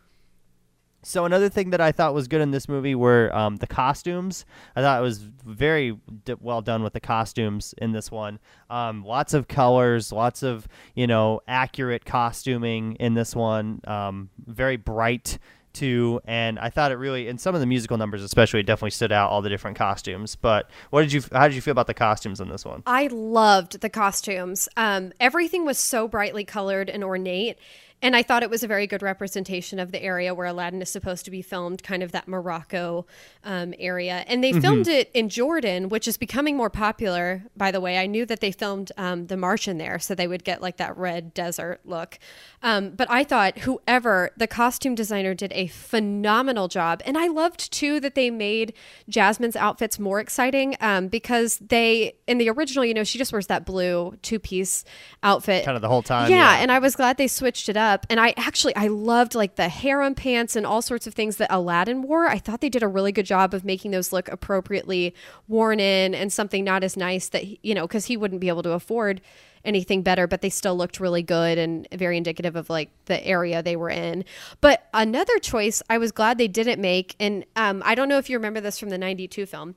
So another thing that I thought was good in this movie were um, the costumes. I thought it was very d- well done with the costumes in this one. Um, lots of colors, lots of you know accurate costuming in this one. Um, very bright too, and I thought it really in some of the musical numbers, especially, it definitely stood out all the different costumes. But what did you? How did you feel about the costumes in this one? I loved the costumes. Um, everything was so brightly colored and ornate. And I thought it was a very good representation of the area where Aladdin is supposed to be filmed, kind of that Morocco um, area. And they filmed it in Jordan, which is becoming more popular, by the way. I knew that they filmed um, The Martian there, so they would get like that red desert look. Um, but I thought whoever, the costume designer, did a phenomenal job. And I loved too that they made Jasmine's outfits more exciting um, because they, in the original, you know, she just wears that blue two piece outfit. Kind of the whole time. Yeah, and I was glad they switched it up. And I actually I loved like the harem pants and all sorts of things that Aladdin wore. I thought they did a really good job of making those look appropriately worn in and something not as nice that he, you know because he wouldn't be able to afford anything better but they still looked really good and very indicative of like the area they were in but another choice i was glad they didn't make and um, i don't know if you remember this from the 92 film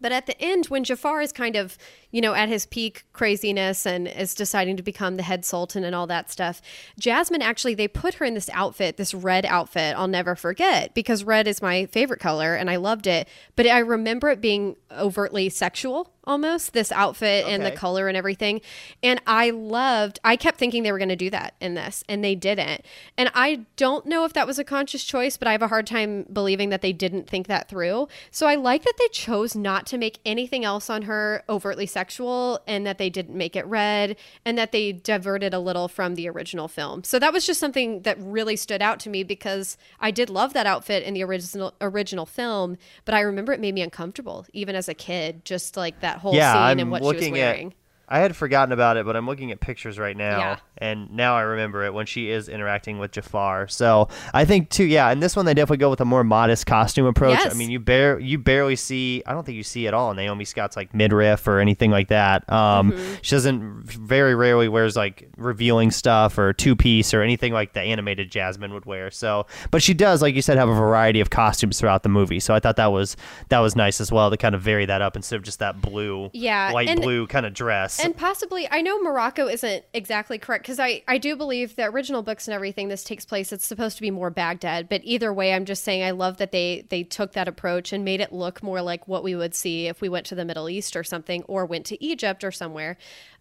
but at the end, when Jafar is kind of, you know, at his peak craziness and is deciding to become the head sultan and all that stuff, Jasmine actually, they put her in this outfit, this red outfit I'll never forget because red is my favorite color and I loved it. But I remember it being overtly sexual almost, this outfit and the color and everything. And I loved, I kept thinking they were going to do that in this and they didn't. And I don't know if that was a conscious choice, but I have a hard time believing that they didn't think that through. So I like that they chose not to make anything else on her overtly sexual and that they didn't make it red and that they diverted a little from the original film. So that was just something that really stood out to me because I did love that outfit in the original original film, but I remember it made me uncomfortable even as a kid, just like that whole yeah, scene I'm and what she was wearing. at. I had forgotten about it, but I'm looking at pictures right now, Yeah. and now I remember it when she is interacting with Jafar. So I think too, yeah. In this one, they definitely go with a more modest costume approach. I mean, you bare you barely see. I don't think you see at all Naomi Scott's like midriff or anything like that. Um, Mm-hmm. She doesn't very rarely wears like revealing stuff or two piece or anything like the animated Jasmine would wear. So, but she does, like you said, have a variety of costumes throughout the movie. So I thought that was that was nice as well to kind of vary that up instead of just that blue, Yeah, light and- blue kind of dress. And possibly, I know Morocco isn't exactly correct because I, I do believe the original books and everything, this takes place, it's supposed to be more Baghdad. But either way, I'm just saying I love that they, they took that approach and made it look more like what we would see if we went to the Middle East or something or went to Egypt or somewhere.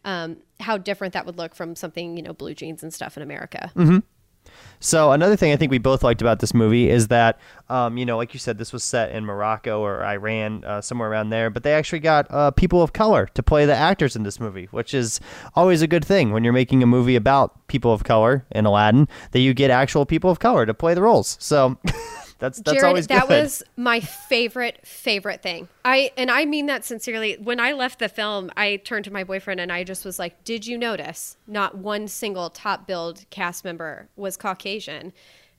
Um, how different that would look from something, you know, blue jeans and stuff in America. So another thing I think we both liked about this movie is that, um, you know, like you said, this was set in Morocco or Iran, uh, somewhere around there. But they actually got uh, people of color to play the actors in this movie, which is always a good thing when you're making a movie about people of color in Aladdin. That you get actual people of color to play the roles. So <laughs> that's that's Jared, always good. that was my favorite favorite thing. I and I mean that sincerely. When I left the film, I turned to my boyfriend and I just was like, "Did you notice not one single top billed cast member was Caucasian?"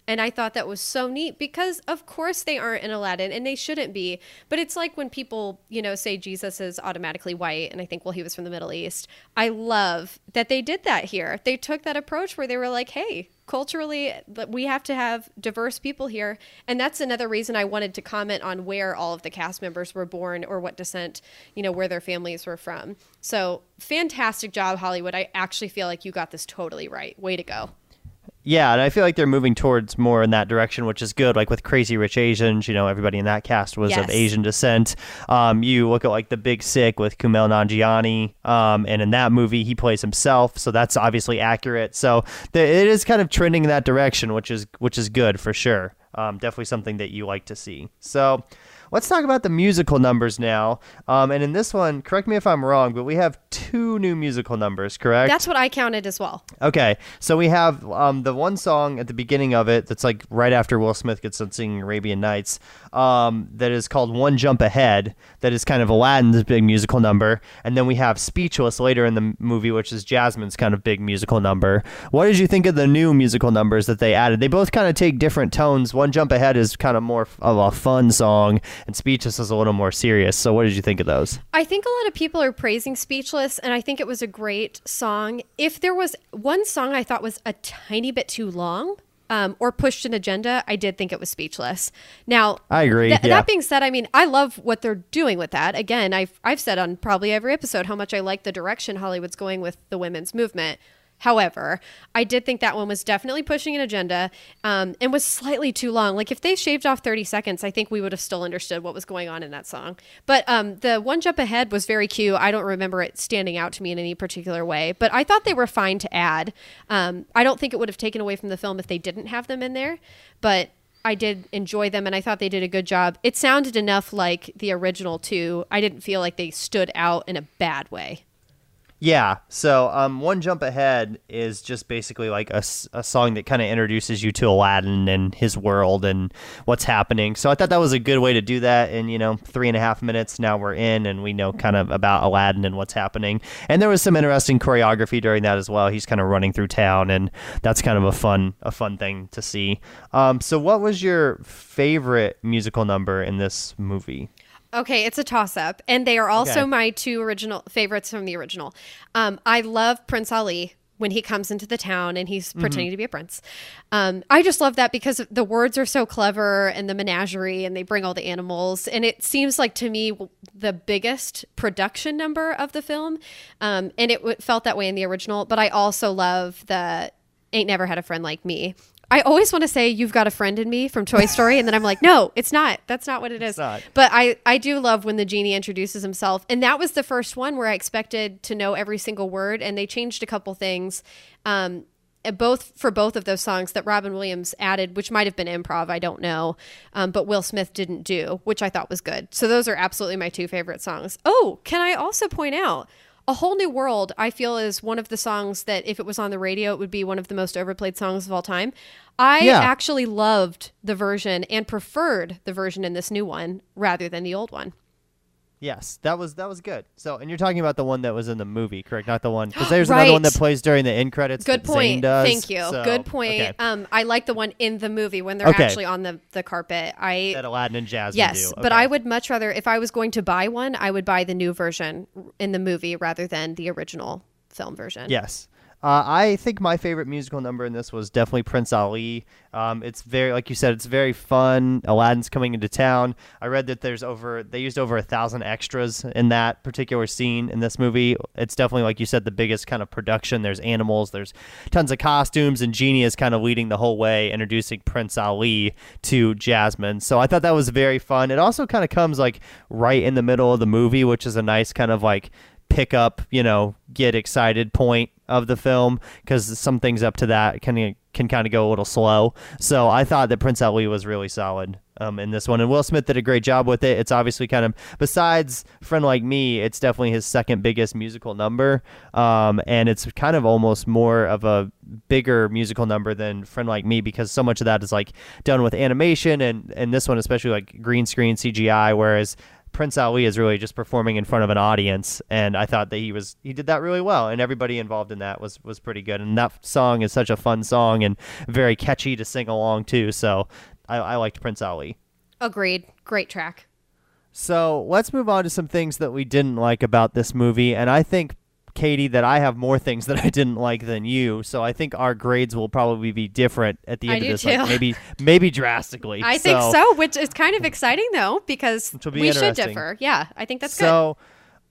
And I thought that was so neat because, of course, they aren't in Aladdin and they shouldn't be. But it's like when people, you know, say Jesus is automatically white, and I think, well, he was from the Middle East. I love that they did that here. They took that approach where they were like, hey, culturally, we have to have diverse people here. And that's another reason I wanted to comment on where all of the cast members were born or what descent, you know, where their families were from. So fantastic job, Hollywood. I actually feel like you got this totally right. Way to go. Yeah, and I feel like they're moving towards more in that direction, which is good. Like with Crazy Rich Asians, you know, everybody in that cast was of Asian descent. Um, you look at like The Big Sick with Kumail Nanjiani, um, and in that movie he plays himself, so that's obviously accurate. So the, it is kind of trending in that direction, which is which is good for sure. Um, definitely something that you like to see. So let's talk about the musical numbers now. Um, and in this one, correct me if I'm wrong, but we have two new musical numbers, correct? That's what I counted as well. Okay, so we have um, the one song at the beginning of it that's like right after Will Smith gets done singing Arabian Nights um, that is called One Jump Ahead, that is kind of Aladdin's big musical number. And then we have Speechless later in the movie, which is Jasmine's kind of big musical number. What did you think of the new musical numbers that they added? They both kind of take different tones. One Jump Ahead is kind of more of a fun song, and Speechless is a little more serious. So, what did you think of those? I think a lot of people are praising Speechless, and I think it was a great song. If there was one song I thought was a tiny bit too long, um, or pushed an agenda, I did think it was speechless. Now, I agree. th- yeah. That being said, I mean, I love what they're doing with that. Again, I've I've said on probably every episode how much I like the direction Hollywood's going with the women's movement. However, I did think that one was definitely pushing an agenda um, and was slightly too long. Like if they shaved off 30 seconds, I think we would have still understood what was going on in that song. But um, the one jump ahead was very cute. I don't remember it standing out to me in any particular way, but I thought they were fine to add. Um, I don't think it would have taken away from the film if they didn't have them in there, but I did enjoy them and I thought they did a good job. It sounded enough like the original too. I didn't feel like they stood out in a bad way. Yeah. So, um, one jump ahead is just basically like a, a song that kind of introduces you to Aladdin and his world and what's happening. So I thought that was a good way to do that. In you know three and a half minutes, now we're in and we know kind of about Aladdin and what's happening. And there was some interesting choreography during that as well. He's kind of running through town, and that's kind of a fun a fun thing to see. Um, so what was your favorite musical number in this movie? Okay, it's a toss up. And they are also Okay. my two original favorites from the original. Um, I love Prince Ali when he comes into the town and he's pretending to be a prince. Um, I just love that because the words are so clever and the menagerie and they bring all the animals. And it seems like to me the biggest production number of the film. Um, and it w- felt that way in the original. But I also love the Ain't Never Had a Friend Like Me. I always want to say you've got a friend in me from Toy Story, and then I'm like, no, it's not. That's not what it is. But I, I do love when the genie introduces himself. And that was the first one where I expected to know every single word. And they changed a couple things. Um, uh, both for both of those songs that Robin Williams added, which might have been improv, I don't know, um, but Will Smith didn't do, which I thought was good. So those are absolutely my two favorite songs. Oh, can I also point out a whole new world? I feel is one of the songs that if it was on the radio, it would be one of the most overplayed songs of all time. I Yeah. actually loved the version and preferred the version in this new one rather than the old one. Yes, that was that was good. So, and you're talking about the one that was in the movie, correct? Not the one because <gasps> there's another one that plays during the end credits. Good point. Thank you. so- Good point. okay. Um, I like the one in the movie when they're Okay. actually on the, the carpet. I that Aladdin and Jasmine yes, do. but I would much rather if I was going to buy one, I would buy the new version in the movie rather than the original film version. Yes. Uh, I think my favorite musical number in this was definitely Prince Ali. Um, it's very, like you said, it's very fun. Aladdin's coming into town. I read that there's over, they used over a thousand extras in that particular scene in this movie. It's definitely, like you said, the biggest kind of production. There's animals, there's tons of costumes, and Genie is kind of leading the whole way, introducing Prince Ali to Jasmine. So I thought that was very fun. It also kind of comes like right in the middle of the movie, which is a nice kind of like pick up, you know, get excited point of the film because some things up to that can can kind of go a little slow. So I thought that Prince Ali was really solid um, in this one, and Will Smith did a great job with it. It's obviously kind of besides "Friend Like Me," it's definitely his second biggest musical number, um, and it's kind of almost more of a bigger musical number than "Friend Like Me" because so much of that is like done with animation, and and this one especially like green screen CGI, whereas Prince Ali is really just performing in front of an audience, and I thought that he was he did that really well, and everybody involved in that was was pretty good. And that song is such a fun song and very catchy to sing along too. So I, I liked Prince Ali. Agreed. Great track. So let's move on to some things that we didn't like about this movie, and I think. Katie, that I have more things that <laughs> I didn't like than you, so I think our grades will probably be different at the end do of this, like maybe maybe drastically. I think so, which is kind of exciting though because be we should differ. Yeah, I think that's good. so,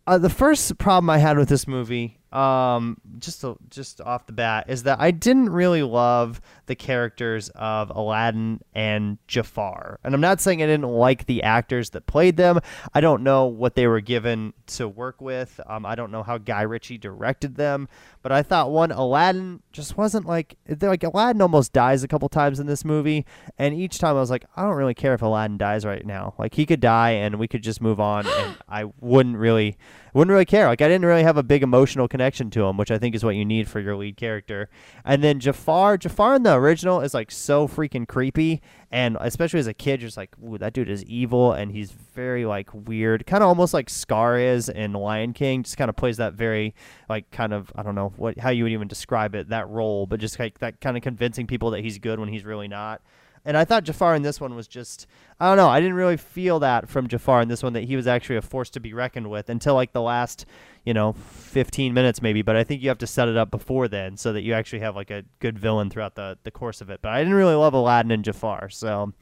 uh, the first problem I had with this movie um, just to, just off the bat, is that I didn't really love the characters of Aladdin and Jafar. And I'm not saying I didn't like the actors that played them. I don't know what they were given to work with. Um, I don't know how Guy Ritchie directed them, but I thought one Aladdin just wasn't like like Aladdin almost dies a couple times in this movie, and each time I was like, I don't really care if Aladdin dies right now. Like he could die and we could just move on, and I wouldn't really wouldn't really care. Like I didn't really have a big emotional connection to him, which I think is what you need for your lead character. And then Jafar, Jafar in the original is like so freaking creepy, and especially as a kid, you're just like, ooh, that dude is evil, and he's very like weird, kind of almost like Scar is in Lion King. Just kind of plays that very like kind of I don't know what how you would even describe it that role, but just like that kind of convincing people that he's good when he's really not. And I thought Jafar in this one was just I don't know, I didn't really feel that from Jafar in this one that he was actually a force to be reckoned with until like the last, you know, 15 minutes maybe, but I think you have to set it up before then so that you actually have like a good villain throughout the the course of it. But I didn't really love Aladdin and Jafar. So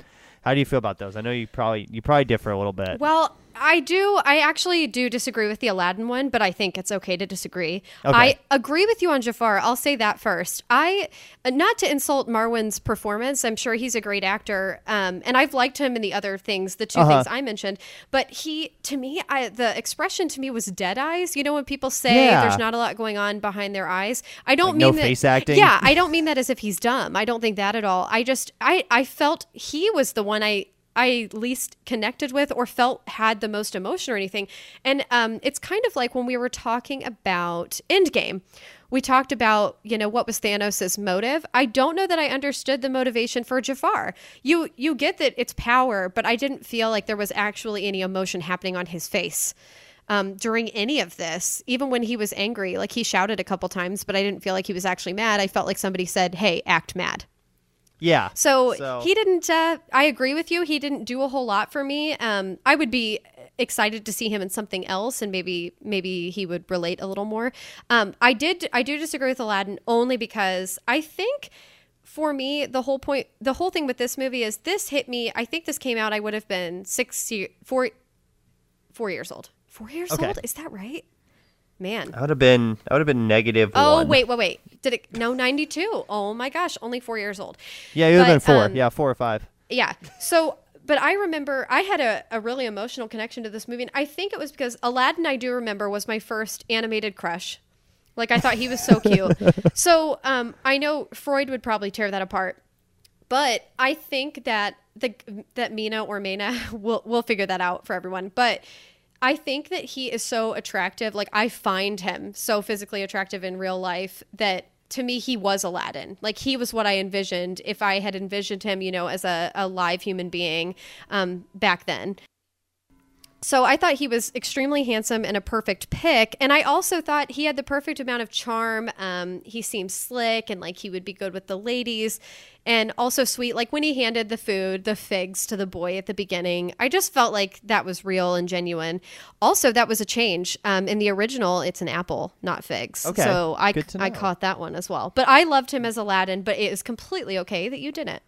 how do you feel about those? I know you probably you probably differ a little bit. Well, I do. I actually do disagree with the Aladdin one, but I think it's okay to disagree. Okay. I agree with you on Jafar. I'll say that first. I uh, not to insult Marwan's performance. I'm sure he's a great actor, um, and I've liked him in the other things, the 2 Uh-huh. things I mentioned. But he, to me, I, the expression to me was dead eyes. You know when people say Yeah. there's not a lot going on behind their eyes. I don't Like mean no that, face acting? Yeah, I don't mean that as if he's dumb. I don't think that at all. I just I I felt he was the one I I least connected with or felt had the most emotion or anything. And um, it's kind of like when we were talking about Endgame. We talked about, you know, what was Thanos' motive. I don't know that I understood the motivation for Jafar. You you get that it's power, but I didn't feel like there was actually any emotion happening on his face um, during any of this. Even when he was angry, like he shouted a couple times, but I didn't feel like he was actually mad. I felt like somebody said, "Hey, act mad." Yeah. So, So- he didn't. Uh, I agree with you. He didn't do a whole lot for me. Um, I would be excited to see him in something else, and maybe maybe he would relate a little more. Um, I did. I do disagree with Aladdin only because I think. For me, the whole point, the whole thing with this movie is this hit me. I think this came out. I would have been six, year, four, four years old. Four years Okay. old? Is that right? Man. I would have been I would have been negative Oh one. wait, wait, wait. Did it? No, ninety-two. Oh my gosh, only four years old. Yeah, you would have been four. um, yeah, four or five. Yeah. So, but I remember I had a, a really emotional connection to this movie. And I think it was because Aladdin, I do remember, was my first animated crush. Like, I thought he was so <laughs> cute. so, um, I know Freud would probably tear that apart. But I think that the that Mina or Mena <laughs> will we'll figure that out for everyone. But I think that he is so attractive. Like I find him so physically attractive in real life that to me he was Aladdin. Like he was what I envisioned if I had envisioned him, you know, as a, a live human being um, back then. So I thought he was extremely handsome and a perfect pick. And I also thought he had the perfect amount of charm. Um, he seemed slick and like he would be good with the ladies and also sweet. Like when he handed the food, the figs to the boy at the beginning, I just felt like that was real and genuine. Also, that was a change. Um, in the original, it's an apple, not figs. Okay. So I, I caught that one as well. But I loved him as Aladdin, but it is completely okay that you didn't.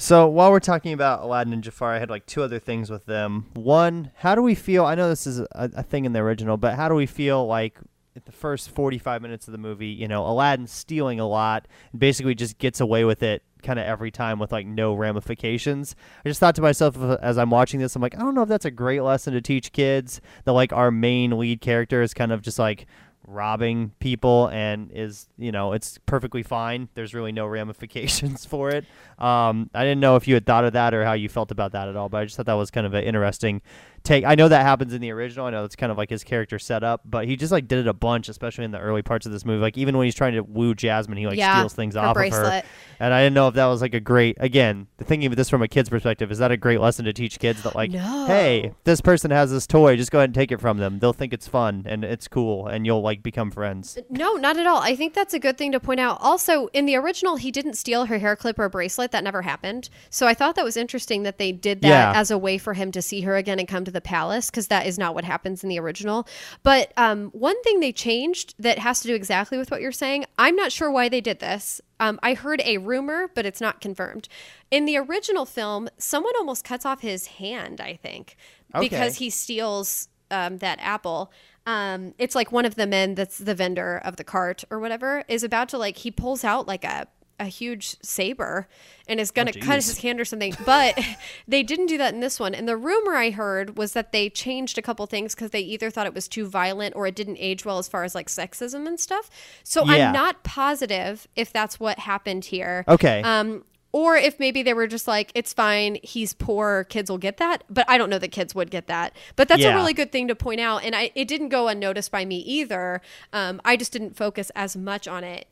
So while we're talking about Aladdin and Jafar, I had like two other things with them. One, how do we feel? I know this is a, a thing in the original, but how do we feel like at the first 45 minutes of the movie, you know, Aladdin's stealing a lot and basically just gets away with it kind of every time with like no ramifications. I just thought to myself as I'm watching this, I'm like, I don't know if that's a great lesson to teach kids that like our main lead character is kind of just like robbing people and is you know it's perfectly fine. There's really no <laughs> ramifications for it. Um, i didn't know if you had thought of that or how you felt about that at all but i just thought that was kind of an interesting take i know that happens in the original i know it's kind of like his character set up but he just like did it a bunch especially in the early parts of this movie like even when he's trying to woo jasmine he like Yeah, steals things off of her and i didn't know if that was like a great again The thinking of this from a kid's perspective is that a great lesson to teach kids that like No. hey this person has this toy just go ahead and take it from them they'll think it's fun and it's cool and you'll like become friends uh, No, not at all. I think that's a good thing to point out. Also, in the original, he didn't steal her hair clip or bracelet. That never happened. So I thought that was interesting that they did that Yeah. as a way for him to see her again and come to the palace because that is not what happens in the original. But um, one thing they changed that has to do exactly with what you're saying, I'm not sure why they did this. Um, I heard a rumor, but it's not confirmed. In the original film, someone almost cuts off his hand, I think, Okay. because he steals um, that apple. um, it's like one of the men that's the vendor of the cart or whatever is about to like he pulls out like a a huge saber and is going to cut his hand or something. But <laughs> they didn't do that in this one. And the rumor I heard was that they changed a couple things because they either thought it was too violent or it didn't age well as far as like sexism and stuff. So Yeah. I'm not positive if that's what happened here. Okay. Um, or if maybe they were just like, it's fine, he's poor, kids will get that. But I don't know that kids would get that. But that's Yeah. a really good thing to point out. And I, it didn't go unnoticed by me either. Um, I just didn't focus as much on it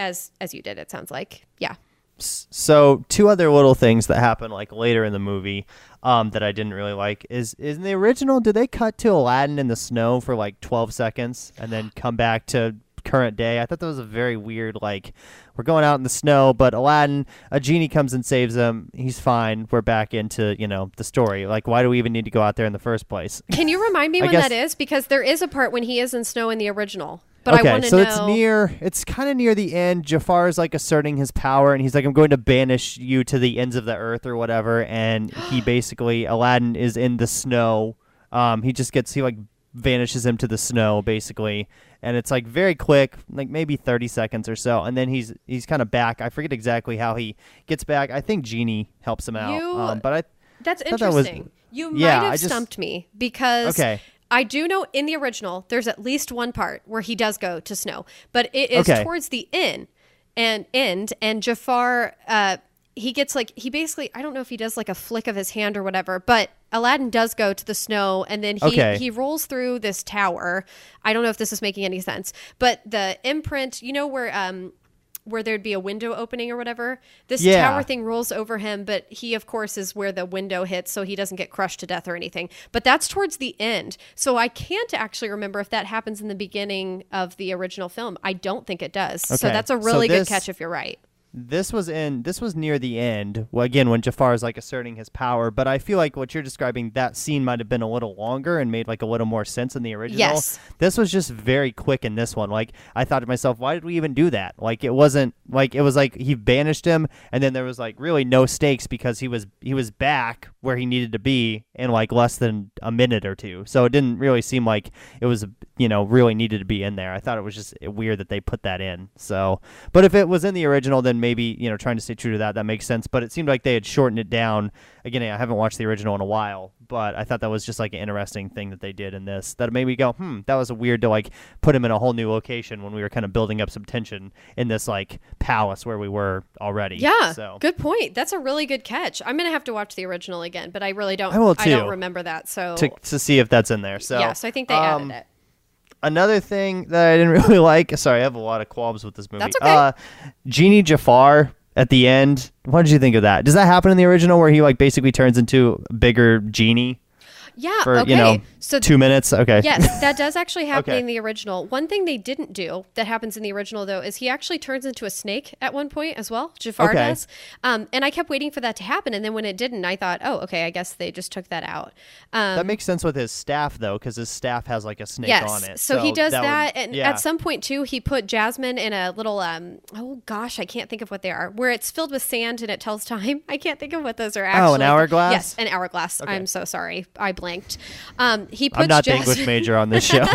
as as you did. It sounds like, yeah. So two other little things that happen like later in the movie um, that I didn't really like is is in the original. Did they cut to Aladdin in the snow for like twelve seconds and then come back to current day? I thought that was a very weird like we're going out in the snow, but Aladdin, a genie comes and saves him. He's fine. We're back into you know the story. Like why do we even need to go out there in the first place? Can you remind me <laughs> when guess- that is? Because there is a part when he is in snow in the original. But okay, I want to so know. it's near. It's kind of near the end. Jafar is like asserting his power, and he's like, "I'm going to banish you to the ends of the earth or whatever." And he <gasps> basically, Aladdin is in the snow. Um, he just gets he like vanishes him to the snow basically, and it's like very quick, like maybe 30 seconds or so, and then he's he's kind of back. I forget exactly how he gets back. I think Genie helps him out, You- um, but I That's thought that was- interesting. you Yeah, might have I just- stumped me because Okay. I do know in the original there's at least one part where he does go to snow, but it is Okay. towards the end and end and Jafar uh he gets like he basically I don't know if he does like a flick of his hand or whatever, but Aladdin does go to the snow and then he Okay. he rolls through this tower. I don't know if this is making any sense, but the imprint, you know where um where there'd be a window opening or whatever. This Yeah. tower thing rolls over him, but he, of course, is where the window hits, so he doesn't get crushed to death or anything. But that's towards the end. So I can't actually remember if that happens in the beginning of the original film. I don't think it does. So that's a So really this- good catch if you're right. This was in this was near the end. Well, again, when Jafar is like asserting his power, but I feel like what you're describing that scene might have been a little longer and made like a little more sense in the original. Yes. This was just very quick in this one. Like I thought to myself, why did we even do that? Like it wasn't like it was like he banished him and then there was like really no stakes because he was he was back where he needed to be in like less than a minute or two. So it didn't really seem like it was you know really needed to be in there. I thought it was just weird that they put that in. So, but if it was in the original, then maybe you know trying to stay true to that that makes sense. But it seemed like they had shortened it down. Again, I haven't watched the original in a while, but I thought that was just like an interesting thing that they did in this. That made me go, hmm, that was a weird to like put him in a whole new location when we were kind of building up some tension in this like palace where we were already. Yeah. So Good point. That's a really good catch. I'm going to have to watch the original again, but I really don't I will I don't too. remember that. So to to see if that's in there. So yeah, so I think they um, added it. another thing that I didn't <laughs> really like. Sorry, I have a lot of qualms with this movie. That's okay. Uh, Genie Jafar at the end. What did you think of that? Does that happen in the original where he like basically turns into a bigger genie Yeah, for okay. you know so two minutes? Okay. Yes, <laughs> that does actually happen Okay. in the original. One thing they didn't do that happens in the original, though, is he actually turns into a snake at one point as well. Jafar Okay. does. Um, and I kept waiting for that to happen. And then when it didn't, I thought, oh, okay, I guess they just took that out. Um, That makes sense with his staff though, because his staff has like a snake yes. on it. So, he does would- that. and yeah. at some point, too, he put Jasmine in a little, um, oh gosh, I can't think of what they are, where it's filled with sand and it tells time. <laughs> I can't think of what those are actually. Oh, an hourglass? Yes, an hourglass. I'm so sorry. I blanked. Um, he puts I'm not the Jasmine- English major on this <laughs> show.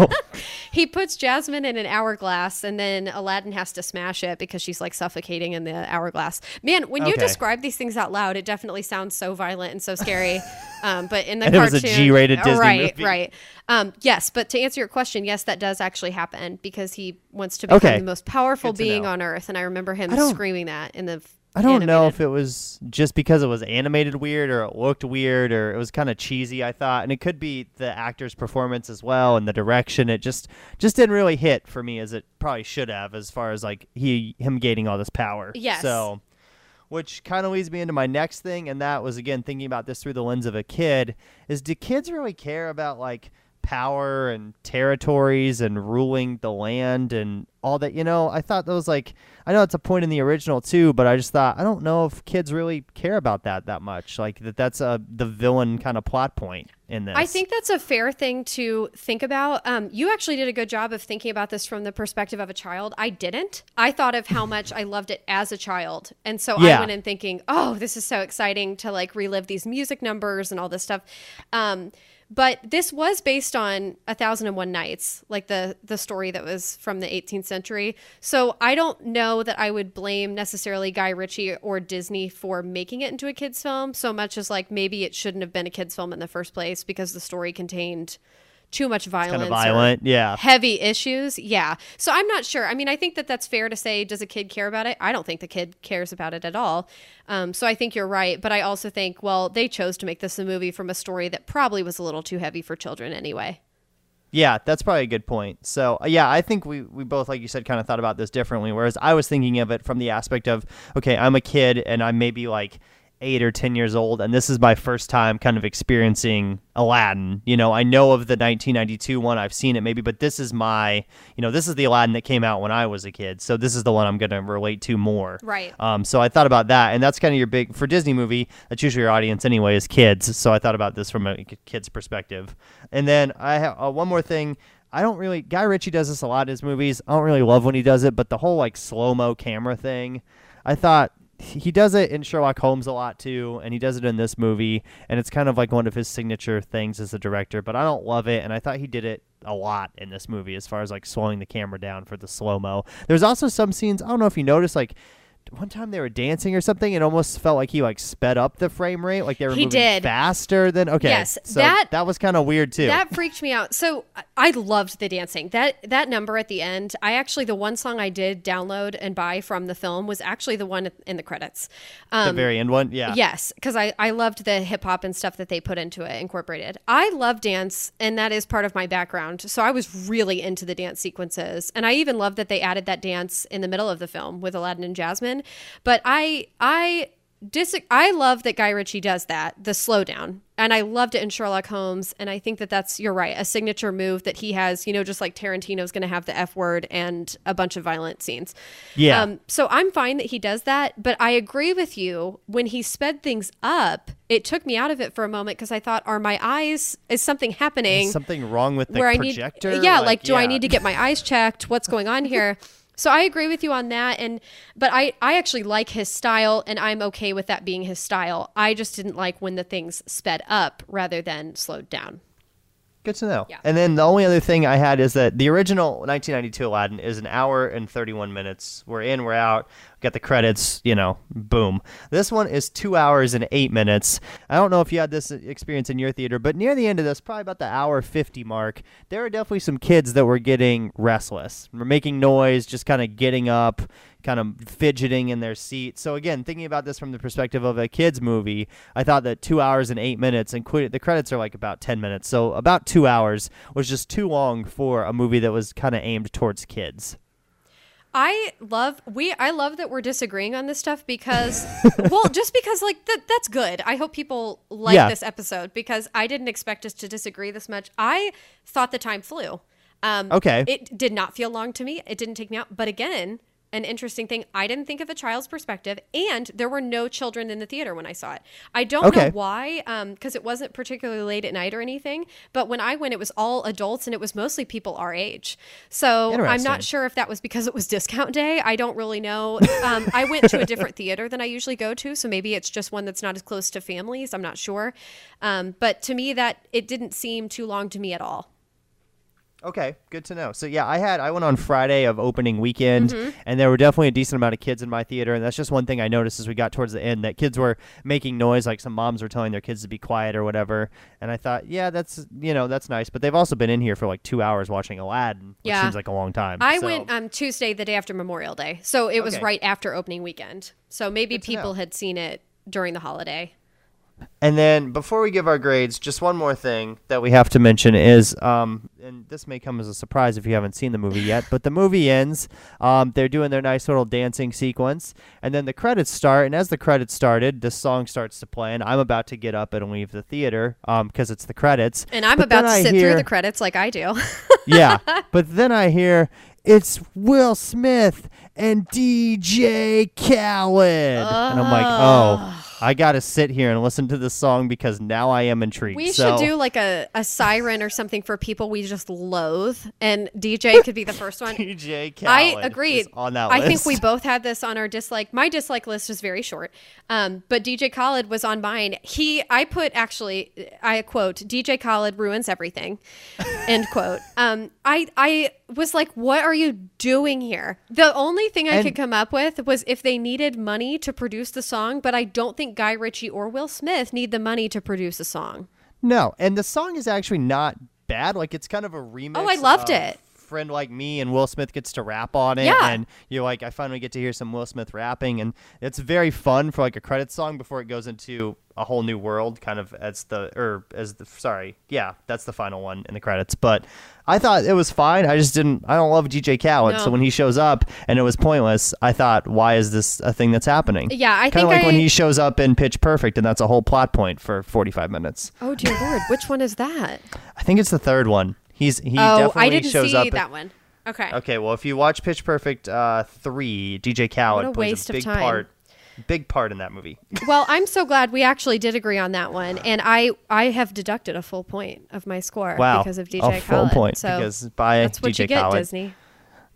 he puts Jasmine in an hourglass, and then Aladdin has to smash it because she's like suffocating in the hourglass. Man, when you describe these things out loud, it definitely sounds so violent and so scary. <laughs> Um, but in the And it was cartoon, a G-rated Disney right, movie. right. Um, yes, but to answer your question, yes, that does actually happen because he wants to become Okay. the most powerful Good being on Earth, and I remember him screaming that in the. I don't know if it was just because it was animated weird or it looked weird or it was kind of cheesy. I thought, and it could be the actor's performance as well and the direction. It just just didn't really hit for me as it probably should have, as far as like he him gaining all this power. Yes. So, which kind of leads me into my next thing, and that was again thinking about this through the lens of a kid. Is do kids really care about like power and territories and ruling the land and all that? You know, I thought that was like I know it's a point in the original too, but I just thought I don't know if kids really care about that that much. Like that that's a the villain kind of plot point in this. I think that's a fair thing to think about. Um, you actually did a good job of thinking about this from the perspective of a child. I didn't. I thought of how <laughs> much I loved it as a child. And so I went in thinking, oh, this is so exciting to like relive these music numbers and all this stuff. Um, but this was based on A Thousand and One Nights, like the the story that was from the 18th century. So I don't know that I would blame necessarily Guy Ritchie or Disney for making it into a kids film so much as like maybe it shouldn't have been a kids film in the first place because the story contained too much violence. Kind of violent, yeah. Heavy issues. Yeah. So I'm not sure. I mean, I think that that's fair to say, does a kid care about it? I don't think the kid cares about it at all. Um, so I think you're right. But I also think, well, they chose to make this a movie from a story that probably was a little too heavy for children anyway. Yeah, that's probably a good point. So, uh, yeah, I think we, we both, like you said, kind of thought about this differently. Whereas I was thinking of it from the aspect of, okay, I'm a kid and I'm maybe like eight or ten years old, and this is my first time kind of experiencing Aladdin. You know, I know of the 1992 one, I've seen it maybe, but this is my, you know, this is the Aladdin that came out when I was a kid, so this is the one I'm going to relate to more. Right. Um, so I thought about that, and that's kind of your big for Disney movie. That's usually your audience anyway, is kids. So I thought about this from a kid's perspective, and then I have uh, one more thing. I don't really Guy Ritchie does this a lot in his movies. I don't really love when he does it, but the whole like slow mo camera thing, I thought he does it in Sherlock Holmes a lot too, and he does it in this movie, and it's kind of like one of his signature things as a director. But I don't love it, and I thought he did it a lot in this movie as far as like slowing the camera down for the slow mo. There's also some scenes I don't know if you noticed like one time they were dancing or something it almost felt like he like sped up the frame rate like they were He moving did. faster than okay Yes, so that- that was kind of weird too That freaked me out. So I- loved the dancing. That that number at the end. I actually the one song I did download and buy from the film was actually the one in the credits. the Um, very end one yeah Yes, because I, I loved the hip hop and stuff that they put into it, incorporated. I love dance, and that is part of my background. So I was really into the dance sequences. And I even love that they added that dance in the middle of the film with Aladdin and Jasmine. But I, I, Dis- I love that Guy Ritchie does that, the slowdown. And I loved it in Sherlock Holmes. And I think that that's, you're right, a signature move that he has, you know, just like Tarantino's going to have the F word and a bunch of violent scenes. Yeah. Um, so I'm fine that he does that. But I agree with you. When he sped things up, it took me out of it for a moment because I thought, are my eyes, is something happening? Is something wrong with the where projector I need, yeah, like, do I need to get my eyes checked? What's going on here? <laughs> So I agree with you on that, and but I I actually like his style, and I'm okay with that being his style. I just didn't like when the things sped up rather than slowed down. Good to know. Yeah. And then the only other thing I had is that the original 1992 Aladdin is an hour and 31 minutes. We're in, we're out. Got the credits, you know, boom. This one is two hours and eight minutes. I don't know if you had this experience in your theater, but near the end of this, probably about the hour 50 mark, there are definitely some kids that were getting restless, were making noise, just kind of getting up, kind of fidgeting in their seat. So again, thinking about this from the perspective of a kids movie, I thought that two hours and eight minutes, included the credits are like about ten minutes, so about two hours was just too long for a movie that was kind of aimed towards kids. I love we I love that we're disagreeing on this stuff because <laughs> well just because like that that's good. I hope people like Yeah. this episode because I didn't expect us to disagree this much. I thought the time flew. Um Okay. It did not feel long to me. It didn't take me out. But again, an interesting thing, I didn't think of a child's perspective and there were no children in the theater when I saw it. I don't Okay. know why um because it wasn't particularly late at night or anything, but when I went it was all adults and it was mostly people our age. So I'm not sure if that was because it was discount day. I don't really know. Um, I went to a <laughs> different theater than I usually go to, so maybe it's just one that's not as close to families. I'm not sure. Um, but to me, that it didn't seem too long to me at all. Okay, good to know. So yeah, I had I went on Friday of opening weekend, Mm-hmm. and there were definitely a decent amount of kids in my theater, and that's just one thing I noticed as we got towards the end that kids were making noise, like some moms were telling their kids to be quiet or whatever. And I thought, yeah, that's you know that's nice, but they've also been in here for like two hours watching Aladdin, which Yeah. seems like a long time. I So- went um, Tuesday, the day after Memorial Day, so it was Okay. right after opening weekend. So maybe Good people had seen it during the holiday. And then before we give our grades, just one more thing that we have to mention is, um, and this may come as a surprise if you haven't seen the movie yet, but the movie ends. Um, they're doing their nice little dancing sequence, and then the credits start. And as the credits started, this song starts to play, and I'm about to get up and leave the theater because it's the credits. And I'm But about to I sit through the credits like I do. <laughs> yeah, <laughs> but then I hear it's Will Smith and DJ Khaled, and I'm like, oh. I got to sit here and listen to this song because now I am intrigued. We So- should do like a, a siren or something for people we just loathe, and DJ <laughs> could be the first one. DJ I Khaled agreed. is on that List. I think we both had this on our dislike. My dislike list is very short, um, but DJ Khaled was on mine. He, I put actually, I quote, DJ Khaled ruins everything, end quote. Um, I, I was like, what are you doing here? The only thing I And- could come up with was if they needed money to produce the song, but I don't think Guy Ritchie or Will Smith need the money to produce a song. No, and the song is actually not bad. Like it's kind of a remix. Oh, I loved of it. Friend like me and Will Smith gets to rap on it, Yeah. and you're like, I finally get to hear some Will Smith rapping, and it's very fun for like a credit song before it goes into a whole new world, kind of as the or as the sorry, yeah, that's the final one in the credits. But I thought it was fine. I just didn't. I don't love DJ Khaled, so when he shows up and it was pointless, I thought, why is this a thing that's happening? Yeah, I kind think of like when he shows up in Pitch Perfect, and that's a whole plot point for 45 minutes. Oh dear lord, which one is that? I think it's the third one. He's he oh, definitely I didn't shows see up. that one. Okay. Okay, well, if you watch Pitch Perfect uh, three, DJ Khaled plays a big part, big part in that movie. <laughs> Well, I'm so glad we actually did agree on that one, and I I have deducted a full point of my score Wow, because of DJ a full point so because by that's what DJ you get, Khaled. Disney.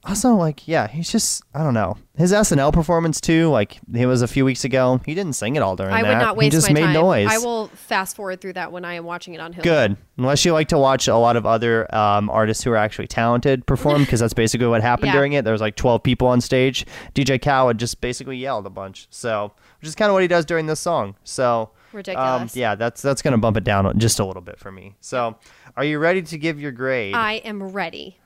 Also, like, yeah, he's just I don't know his SNL performance too. Like, it was a few weeks ago. He didn't sing at all during I that. would not waste he just my made time. noise. I will fast forward through that when I am watching it on Hulu. Good, unless you like to watch a lot of other um, artists who are actually talented perform, <laughs> because that's basically what happened Yeah. during it. There was like twelve people on stage. DJ Khaled just basically yelled a bunch, so which is kind of what he does during this song. So. Um, Ridiculous. yeah, that's that's gonna bump it down just a little bit for me. So, are you ready to give your grade? I am ready.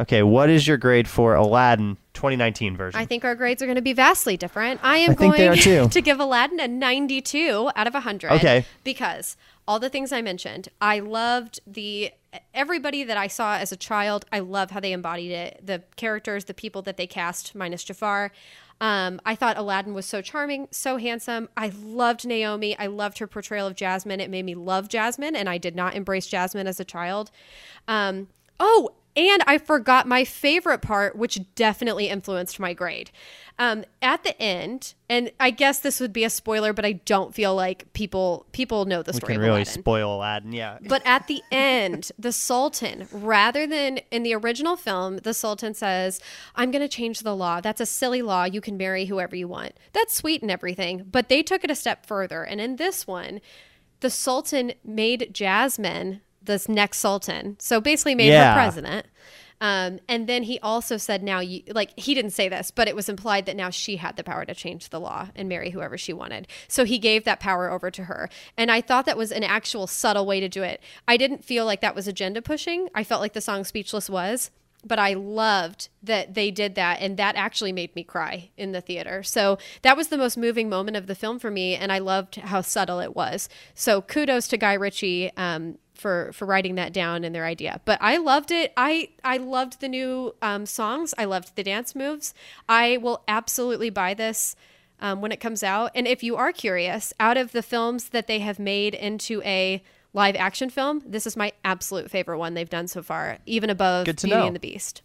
Okay, what is your grade for Aladdin 2019 version? I think our grades are going to be vastly different. I am I going <laughs> to give Aladdin a 92 out of 100. Okay. Because all the things I mentioned, I loved the everybody that I saw as a child. I love how they embodied it. The characters, the people that they cast, minus Jafar. Um, I thought Aladdin was so charming, so handsome. I loved Naomi. I loved her portrayal of Jasmine. It made me love Jasmine, and I did not embrace Jasmine as a child. Um, oh, and I forgot my favorite part, which definitely influenced my grade. Um, at the end, and I guess this would be a spoiler, but I don't feel like people people know the we story can of really Aladdin. spoil Aladdin. Yeah. But at the end, the Sultan, rather than in the original film, the Sultan says, I'm going to change the law. That's a silly law. You can marry whoever you want. That's sweet and everything. But they took it a step further. And in this one, the Sultan made Jasmine this next Sultan. So basically made Yeah. her president. Um, and then he also said, now you, like, he didn't say this, but it was implied that now she had the power to change the law and marry whoever she wanted. So he gave that power over to her. And I thought that was an actual subtle way to do it. I didn't feel like that was agenda pushing. I felt like the song Speechless was. But I loved that they did that, and that actually made me cry in the theater. So that was the most moving moment of the film for me, and I loved how subtle it was. So kudos to Guy Ritchie um, for for writing that down and their idea. But I loved it. I I loved the new um, songs. I loved the dance moves. I will absolutely buy this um, when it comes out. And if you are curious, out of the films that they have made into a live action film, this is my absolute favorite one they've done so far, even above Beauty know. and the Beast.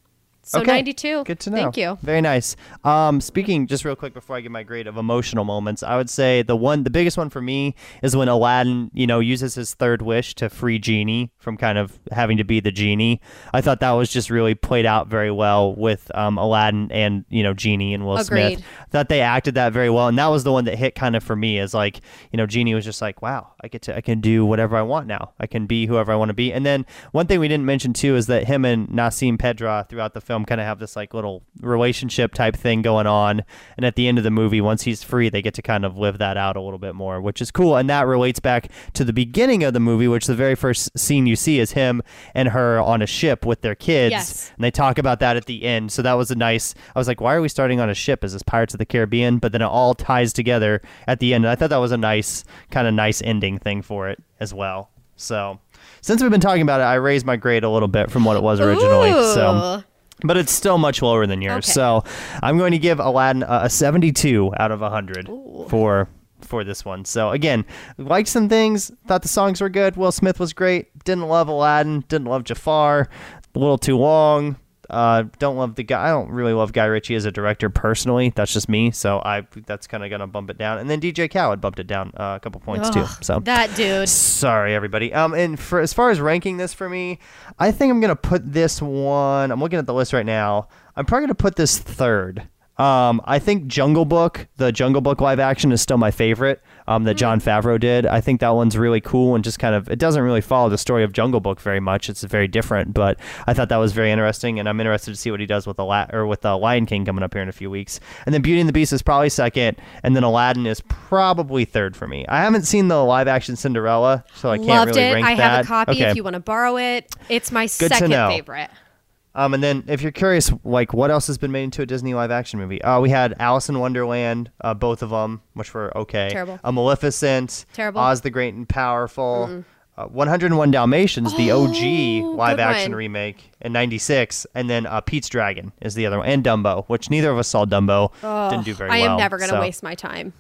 So Okay. 92. Good to know. Thank you. Very nice. Um, speaking just real quick before I give my grade of emotional moments, I would say the one, the biggest one for me is when Aladdin, you know, uses his third wish to free Genie from kind of having to be the genie. I thought that was just really played out very well with um, Aladdin and you know Genie and Will Agreed. Smith. I thought they acted that very well, and that was the one that hit kind of for me as like you know Genie was just like, wow, I get to I can do whatever I want now. I can be whoever I want to be. And then one thing we didn't mention too is that him and Nasim Pedrad throughout the film kind of have this like little relationship type thing going on. And at the end of the movie, once he's free, they get to kind of live that out a little bit more, which is cool. And that relates back to the beginning of the movie, which the very first scene you see is him and her on a ship with their kids. Yes. And they talk about that at the end. So that was a nice. I was like, why are we starting on a ship? Is this Pirates of the Caribbean? But then it all ties together at the end. And I thought that was a nice, kind of nice ending thing for it as well. So since we've been talking about it, I raised my grade a little bit from what it was originally. So. But it's still much lower than yours. Okay. So I'm going to give Aladdin a, a 72 out of 100 Ooh. for for this one. So again, liked some things, thought the songs were good. Will Smith was great. Didn't love Aladdin, didn't love Jafar. A little too long. Uh, don't love the guy. I don't really love Guy Ritchie as a director personally. That's just me. So I that's kind of gonna bump it down. And then DJ Khaled bumped it down uh, a couple points too. So that dude. sorry everybody. Um, and for as far as ranking this for me, I think I'm gonna put this one. I'm looking at the list right now. I'm probably gonna put this third. Um, I think Jungle Book, the Jungle Book live action, is still my favorite. Um, that Jon Favreau did. I think that one's really cool and just kind of it doesn't really follow the story of Jungle Book very much. It's very different, but I thought that was very interesting, and I'm interested to see what he does with the La- or with the Lion King coming up here in a few weeks. And then Beauty and the Beast is probably second, and then Aladdin is probably third for me. I haven't seen the live action Cinderella, so I can't Loved really it. rank I that. have a copy okay. if you want to borrow it. It's my to second favorite. Um, and then if you're curious, like what else has been made into a Disney live action movie? Uh, we had Alice in Wonderland, uh, both of them, which were okay. Terrible. A Maleficent. Terrible. Oz the Great and Powerful. Uh, 101 Dalmatians, the OG Oh, live action one. remake in '96, and then uh, Pete's Dragon is the other one, and Dumbo, which neither of us saw. Dumbo didn't do very well. I well. am never going to so- waste my time.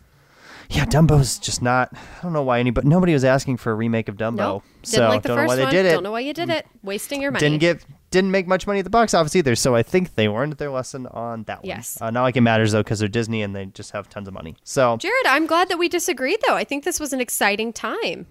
Yeah, Dumbo's just not. I don't know why anybody. Nobody was asking for a remake of Dumbo. Nope. Didn't so like the don't know first why they did it. Don't know why you did it. Wasting your money. didn't get didn't make much money at the box office either. So I think they learned their lesson on that one. Yes. Uh, not like it matters though, because they're Disney and they just have tons of money. So Jared, I'm glad that we disagreed though. I think this was an exciting time.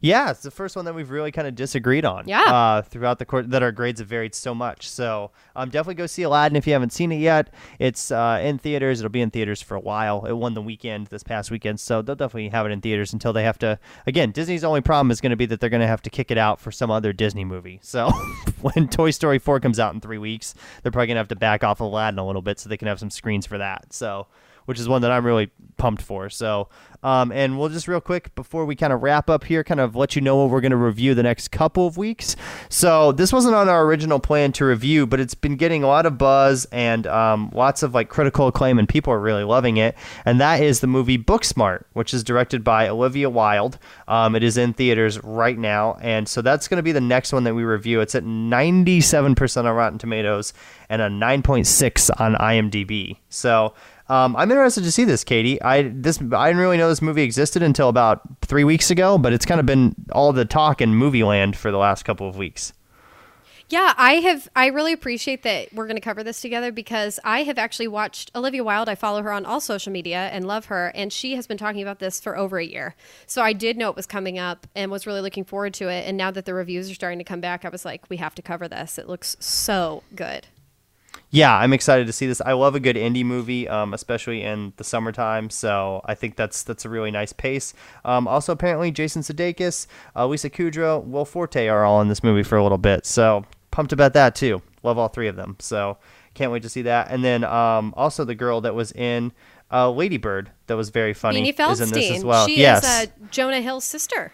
Yeah, it's the first one that we've really kind of disagreed on. Yeah. Uh, throughout the course that our grades have varied so much. So um, definitely go see Aladdin if you haven't seen it yet. It's uh, in theaters. It'll be in theaters for a while. It won the weekend this past weekend, so they'll definitely have it in theaters until they have to. Again, Disney's only problem is going to be that they're going to have to kick it out for some other Disney movie. So <laughs> when Toy Story 4 comes out in three weeks, they're probably going to have to back off Aladdin a little bit so they can have some screens for that. So which is one that I'm really pumped for. So, um, and we'll just real quick before we kind of wrap up here, kind of let you know what we're going to review the next couple of weeks. So, this wasn't on our original plan to review, but it's been getting a lot of buzz and um, lots of like critical acclaim, and people are really loving it. And that is the movie Booksmart, which is directed by Olivia Wilde. Um, it is in theaters right now, and so that's going to be the next one that we review. It's at 97% on Rotten Tomatoes and a 9.6 on IMDb. So. Um, I'm interested to see this, Katie. I this I didn't really know this movie existed until about three weeks ago, but it's kind of been all the talk in movie land for the last couple of weeks. Yeah, I have. I really appreciate that we're going to cover this together because I have actually watched Olivia Wilde. I follow her on all social media and love her, and she has been talking about this for over a year. So I did know it was coming up and was really looking forward to it. And now that the reviews are starting to come back, I was like, we have to cover this. It looks so good. Yeah, I'm excited to see this. I love a good indie movie, um, especially in the summertime. So I think that's that's a really nice pace. Um, also, apparently, Jason Sudeikis, uh, Lisa Kudrow, Will Forte are all in this movie for a little bit. So pumped about that too. Love all three of them. So can't wait to see that. And then um, also the girl that was in uh, Lady Bird that was very funny is in this as well. She yes. is uh, Jonah Hill's sister.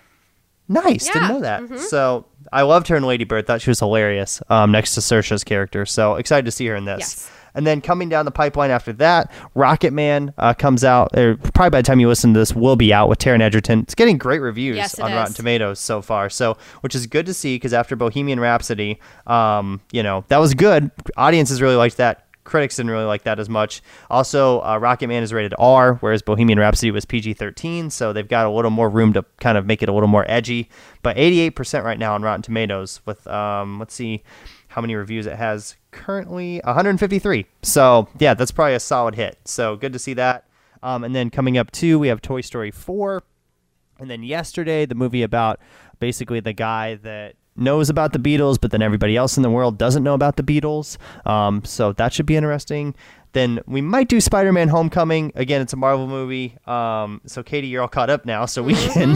Nice. Yeah, Didn't know that. So I loved her in Lady Bird. Thought she was hilarious um, next to Saoirse's character. So excited to see her in this. Yes. And then coming down the pipeline after that, Rocketman uh, comes out. Or probably by the time you listen to this, will be out with Taron Egerton. It's getting great reviews Yes, on Rotten. Tomatoes so far. So which is good to see because after Bohemian Rhapsody, um, you know that was good. Audiences really liked that. Critics didn't really like that as much. Also, uh, Rocketman is rated R, whereas Bohemian Rhapsody was PG 13, so they've got a little more room to kind of make it a little more edgy. But 88% right now on Rotten Tomatoes, with, um, let's see how many reviews it has currently 153. So, yeah, that's probably a solid hit. So, good to see that. Um, and then coming up, too, we have Toy Story 4. And then yesterday, the movie about basically the guy that knows about the Beatles, but then everybody else in the world doesn't know about the Beatles. Um, so that should be interesting. Then we might do Spider-Man: Homecoming. Again, it's a Marvel movie. Um, so Katie, you're all caught up now, so we can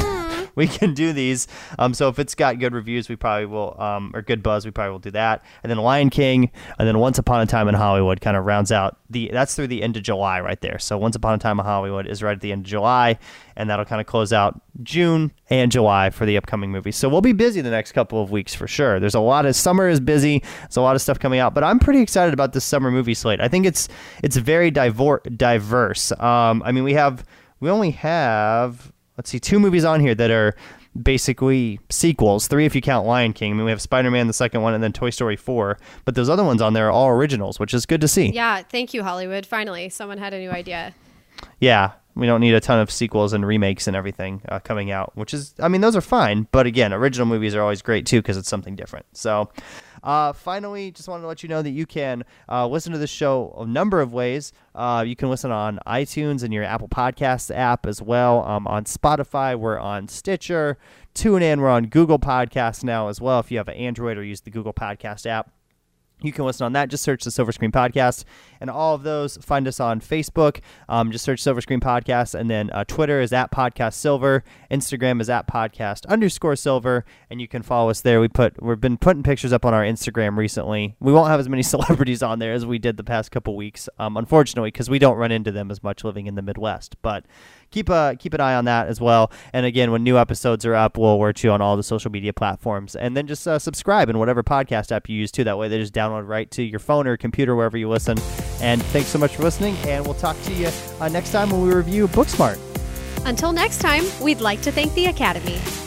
<laughs> we can do these. Um, so if it's got good reviews, we probably will, um, or good buzz, we probably will do that. And then Lion King, and then Once Upon a Time in Hollywood kind of rounds out the. That's through the end of July right there. So Once Upon a Time in Hollywood is right at the end of July, and that'll kind of close out June and July for the upcoming movies. So we'll be busy the next couple of weeks for sure. There's a lot of summer is busy. There's a lot of stuff coming out, but I'm pretty excited about this summer movie slate. I think it's it's very diverse. Um, I mean, we have we only have let's see two movies on here that are basically sequels. Three if you count lion king. I mean we have spider-man the second one and then toy story 4 but those other ones on there are all originals which is good to see. Yeah, thank you, Hollywood. Finally, someone had a new idea. yeah we don't need a ton of sequels and remakes and everything uh, coming out which is i mean those are fine. But again original movies are always great too because it's something different. So Uh, finally, just wanted to let you know that you can uh, listen to this show a number of ways. Uh, you can listen on iTunes and your Apple Podcasts app as well. Um, on Spotify, we're on Stitcher, TuneIn, we're on Google Podcasts now as well. If you have an Android or use the Google Podcast app. You can listen on that. Just search the Silver Screen Podcast. And all of those, find us on Facebook. Um, just search Silver Screen Podcast. And then uh, Twitter is at Podcast Silver. Instagram is at Podcast underscore Silver. And you can follow us there. We put, we've been putting pictures up on our Instagram recently. We won't have as many <laughs> celebrities on there as we did the past couple weeks, um, unfortunately, because we don't run into them as much living in the Midwest. But keep a keep an eye on that as well. And again, when new episodes are up, we'll alert you on all the social media platforms. And then just uh, subscribe in whatever podcast app you use too. That way, they just download right to your phone or computer wherever you listen. And thanks so much for listening. And we'll talk to you uh, next time when we review Booksmart. Until next time, we'd like to thank the Academy.